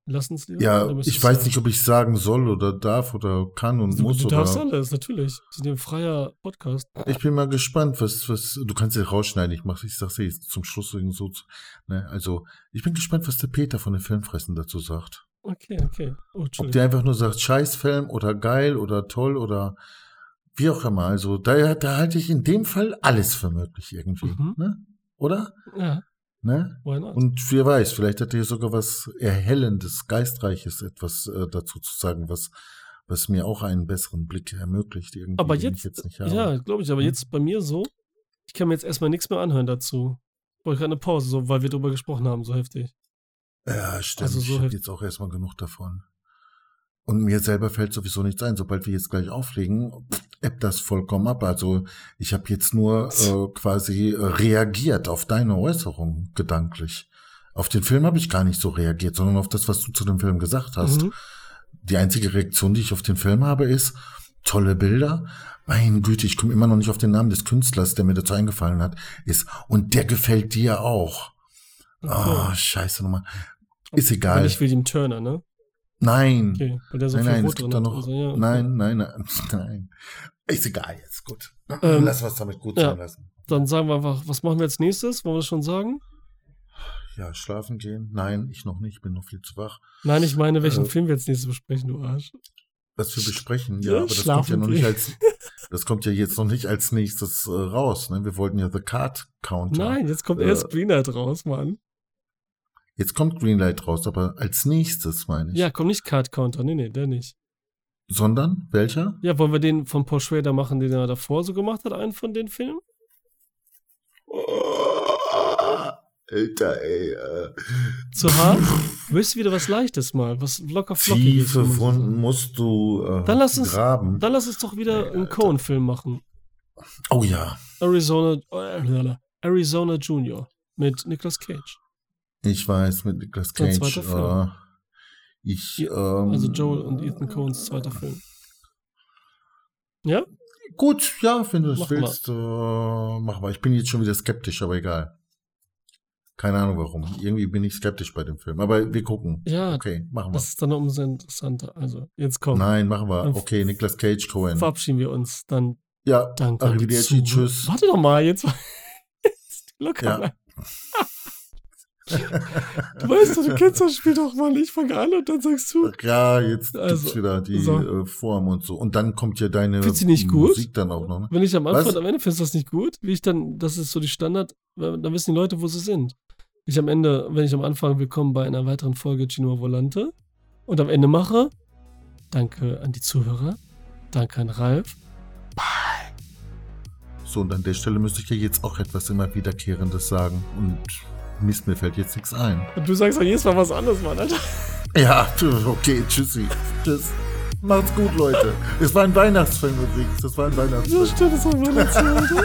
Speaker 1: Lass uns lieber.
Speaker 2: Ja,
Speaker 1: Oder
Speaker 2: ich weiß nicht, ob ich sagen soll oder darf oder kann und
Speaker 1: Du,
Speaker 2: muss
Speaker 1: du
Speaker 2: oder.
Speaker 1: darfst alles, natürlich. Sind ja ein freier Podcast.
Speaker 2: Ich bin mal gespannt, was, was, du kannst ja rausschneiden, ich mach, ich sag's dir jetzt zum Schluss irgendwie so, ne, also, ich bin gespannt, was der Peter von den Filmfressen dazu sagt.
Speaker 1: Okay, okay. Oh,
Speaker 2: Ob der einfach nur sagt, Scheißfilm oder geil oder toll oder wie auch immer, also, da, da halte ich in dem Fall alles für möglich irgendwie,
Speaker 1: Mhm.
Speaker 2: ne? Oder?
Speaker 1: Ja,
Speaker 2: Ne? Und wer weiß, vielleicht hat er sogar was Erhellendes, Geistreiches etwas äh, dazu zu sagen, was, was mir auch einen besseren Blick ermöglicht, irgendwie,
Speaker 1: aber
Speaker 2: ich
Speaker 1: jetzt,
Speaker 2: jetzt
Speaker 1: ja, glaube ich, aber
Speaker 2: Hm?
Speaker 1: jetzt bei mir so, ich kann mir jetzt erstmal nichts mehr anhören dazu. brauche gerade eine Pause, so, weil wir drüber gesprochen haben, so heftig.
Speaker 2: Ja, stimmt.
Speaker 1: Also so
Speaker 2: ich habe jetzt auch erstmal genug davon. Und mir selber fällt sowieso nichts ein. Sobald wir jetzt gleich auflegen, ebbt das vollkommen ab. Also ich habe jetzt nur äh, quasi äh, reagiert auf deine Äußerung gedanklich. Auf den Film habe ich gar nicht so reagiert, sondern auf das, was du zu dem Film gesagt hast.
Speaker 1: Mhm.
Speaker 2: Die einzige Reaktion, die ich auf den Film habe, ist tolle Bilder. Mein Güte, ich komme immer noch nicht auf den Namen des Künstlers, der mir dazu eingefallen hat. Ist und der gefällt dir auch. Ah, scheiße nochmal. Ist egal.
Speaker 1: ich William Turner, ne?
Speaker 2: Nein.
Speaker 1: Okay, weil der so
Speaker 2: nein,
Speaker 1: viel
Speaker 2: nein,
Speaker 1: Rot drin
Speaker 2: da noch.
Speaker 1: Also, ja, okay.
Speaker 2: Nein, nein, nein, nein. Ist egal jetzt, gut.
Speaker 1: Ähm,
Speaker 2: Lass was damit gut
Speaker 1: ja.
Speaker 2: sein lassen.
Speaker 1: Dann sagen wir einfach, was machen wir als nächstes? Wollen wir das schon sagen?
Speaker 2: Ja, schlafen gehen. Nein, ich noch nicht, bin noch viel zu wach.
Speaker 1: Nein, ich meine, welchen
Speaker 2: Äh,
Speaker 1: Film wir als nächstes besprechen, du Arsch.
Speaker 2: Was wir besprechen,
Speaker 1: Ja,
Speaker 2: ja, aber das kommt ja noch nicht als, das kommt ja jetzt noch nicht als nächstes äh, raus. Ne? Wir wollten ja The Card Counter.
Speaker 1: Nein, jetzt kommt
Speaker 2: Äh,
Speaker 1: erst Greenlight raus, Mann.
Speaker 2: Jetzt kommt Greenlight raus, aber als nächstes meine ich.
Speaker 1: Ja, kommt nicht Card Counter. Nee, nee, der nicht.
Speaker 2: Sondern welcher?
Speaker 1: Ja, wollen wir den von Paul Schrader machen, den er davor so gemacht hat, einen von den Filmen?
Speaker 2: Alter, ey. Äh,
Speaker 1: Zu hart? Willst du wieder was Leichtes mal? Was locker flockiges?
Speaker 2: tiefe Wunden musst du äh,
Speaker 1: Dann lass uns-
Speaker 2: graben.
Speaker 1: Dann lass uns doch wieder
Speaker 2: Nee,
Speaker 1: einen
Speaker 2: Alter.
Speaker 1: Cohen-Film machen.
Speaker 2: oh ja,
Speaker 1: Arizona, äh, Arizona Junior mit Nicolas Cage.
Speaker 2: Ich weiß, mit Nicolas Cage.
Speaker 1: zweiter Film.
Speaker 2: Äh, ich, ähm,
Speaker 1: Also Joel und Ethan Coens zweiter Film. Ja?
Speaker 2: Gut, ja, wenn du das
Speaker 1: Mach mal.
Speaker 2: willst, äh, mach mal. Ich bin jetzt schon wieder skeptisch, aber egal. Keine Ahnung warum. Irgendwie bin ich skeptisch bei dem Film. Aber wir gucken.
Speaker 1: Ja,
Speaker 2: Okay, machen wir.
Speaker 1: das ist dann umso interessanter. Also, jetzt komm.
Speaker 2: Nein, machen wir.
Speaker 1: Dann
Speaker 2: Okay, Nicolas Cage, Cohen.
Speaker 1: Verabschieden wir uns. Dann
Speaker 2: Ja,
Speaker 1: danke.
Speaker 2: Arrivederci, tschüss.
Speaker 1: Warte doch mal, jetzt. jetzt locker
Speaker 2: Ja.
Speaker 1: Du weißt doch, du kennst das Spiel doch mal. Ich fange an und dann sagst du.
Speaker 2: Ja, jetzt
Speaker 1: Also,
Speaker 2: gibt's wieder die
Speaker 1: so.
Speaker 2: äh, Form und so. Und dann kommt ja deine
Speaker 1: Findest du nicht gut?
Speaker 2: Musik dann auch noch. Ne?
Speaker 1: Wenn ich am Anfang und am Ende findest du das nicht gut, wie ich dann, das ist so die Standard, dann wissen die Leute, wo sie sind. Ich am Ende, wenn ich am Anfang willkommen bei einer weiteren Folge Chino Volante und am Ende mache, danke an die Zuhörer, danke an Ralf.
Speaker 2: So, und an der Stelle müsste ich ja jetzt auch etwas immer Wiederkehrendes sagen. Und Mist, mir fällt jetzt nichts ein.
Speaker 1: Und du sagst doch jedes Mal was anderes, Mann, Alter.
Speaker 2: Ja, okay, tschüssi. Tschüss. Macht's gut, Leute. Es war ein Weihnachtsfilm übrigens. Das war ein Weihnachtsfilm.
Speaker 1: So stimmt auch mal dazu, Alter.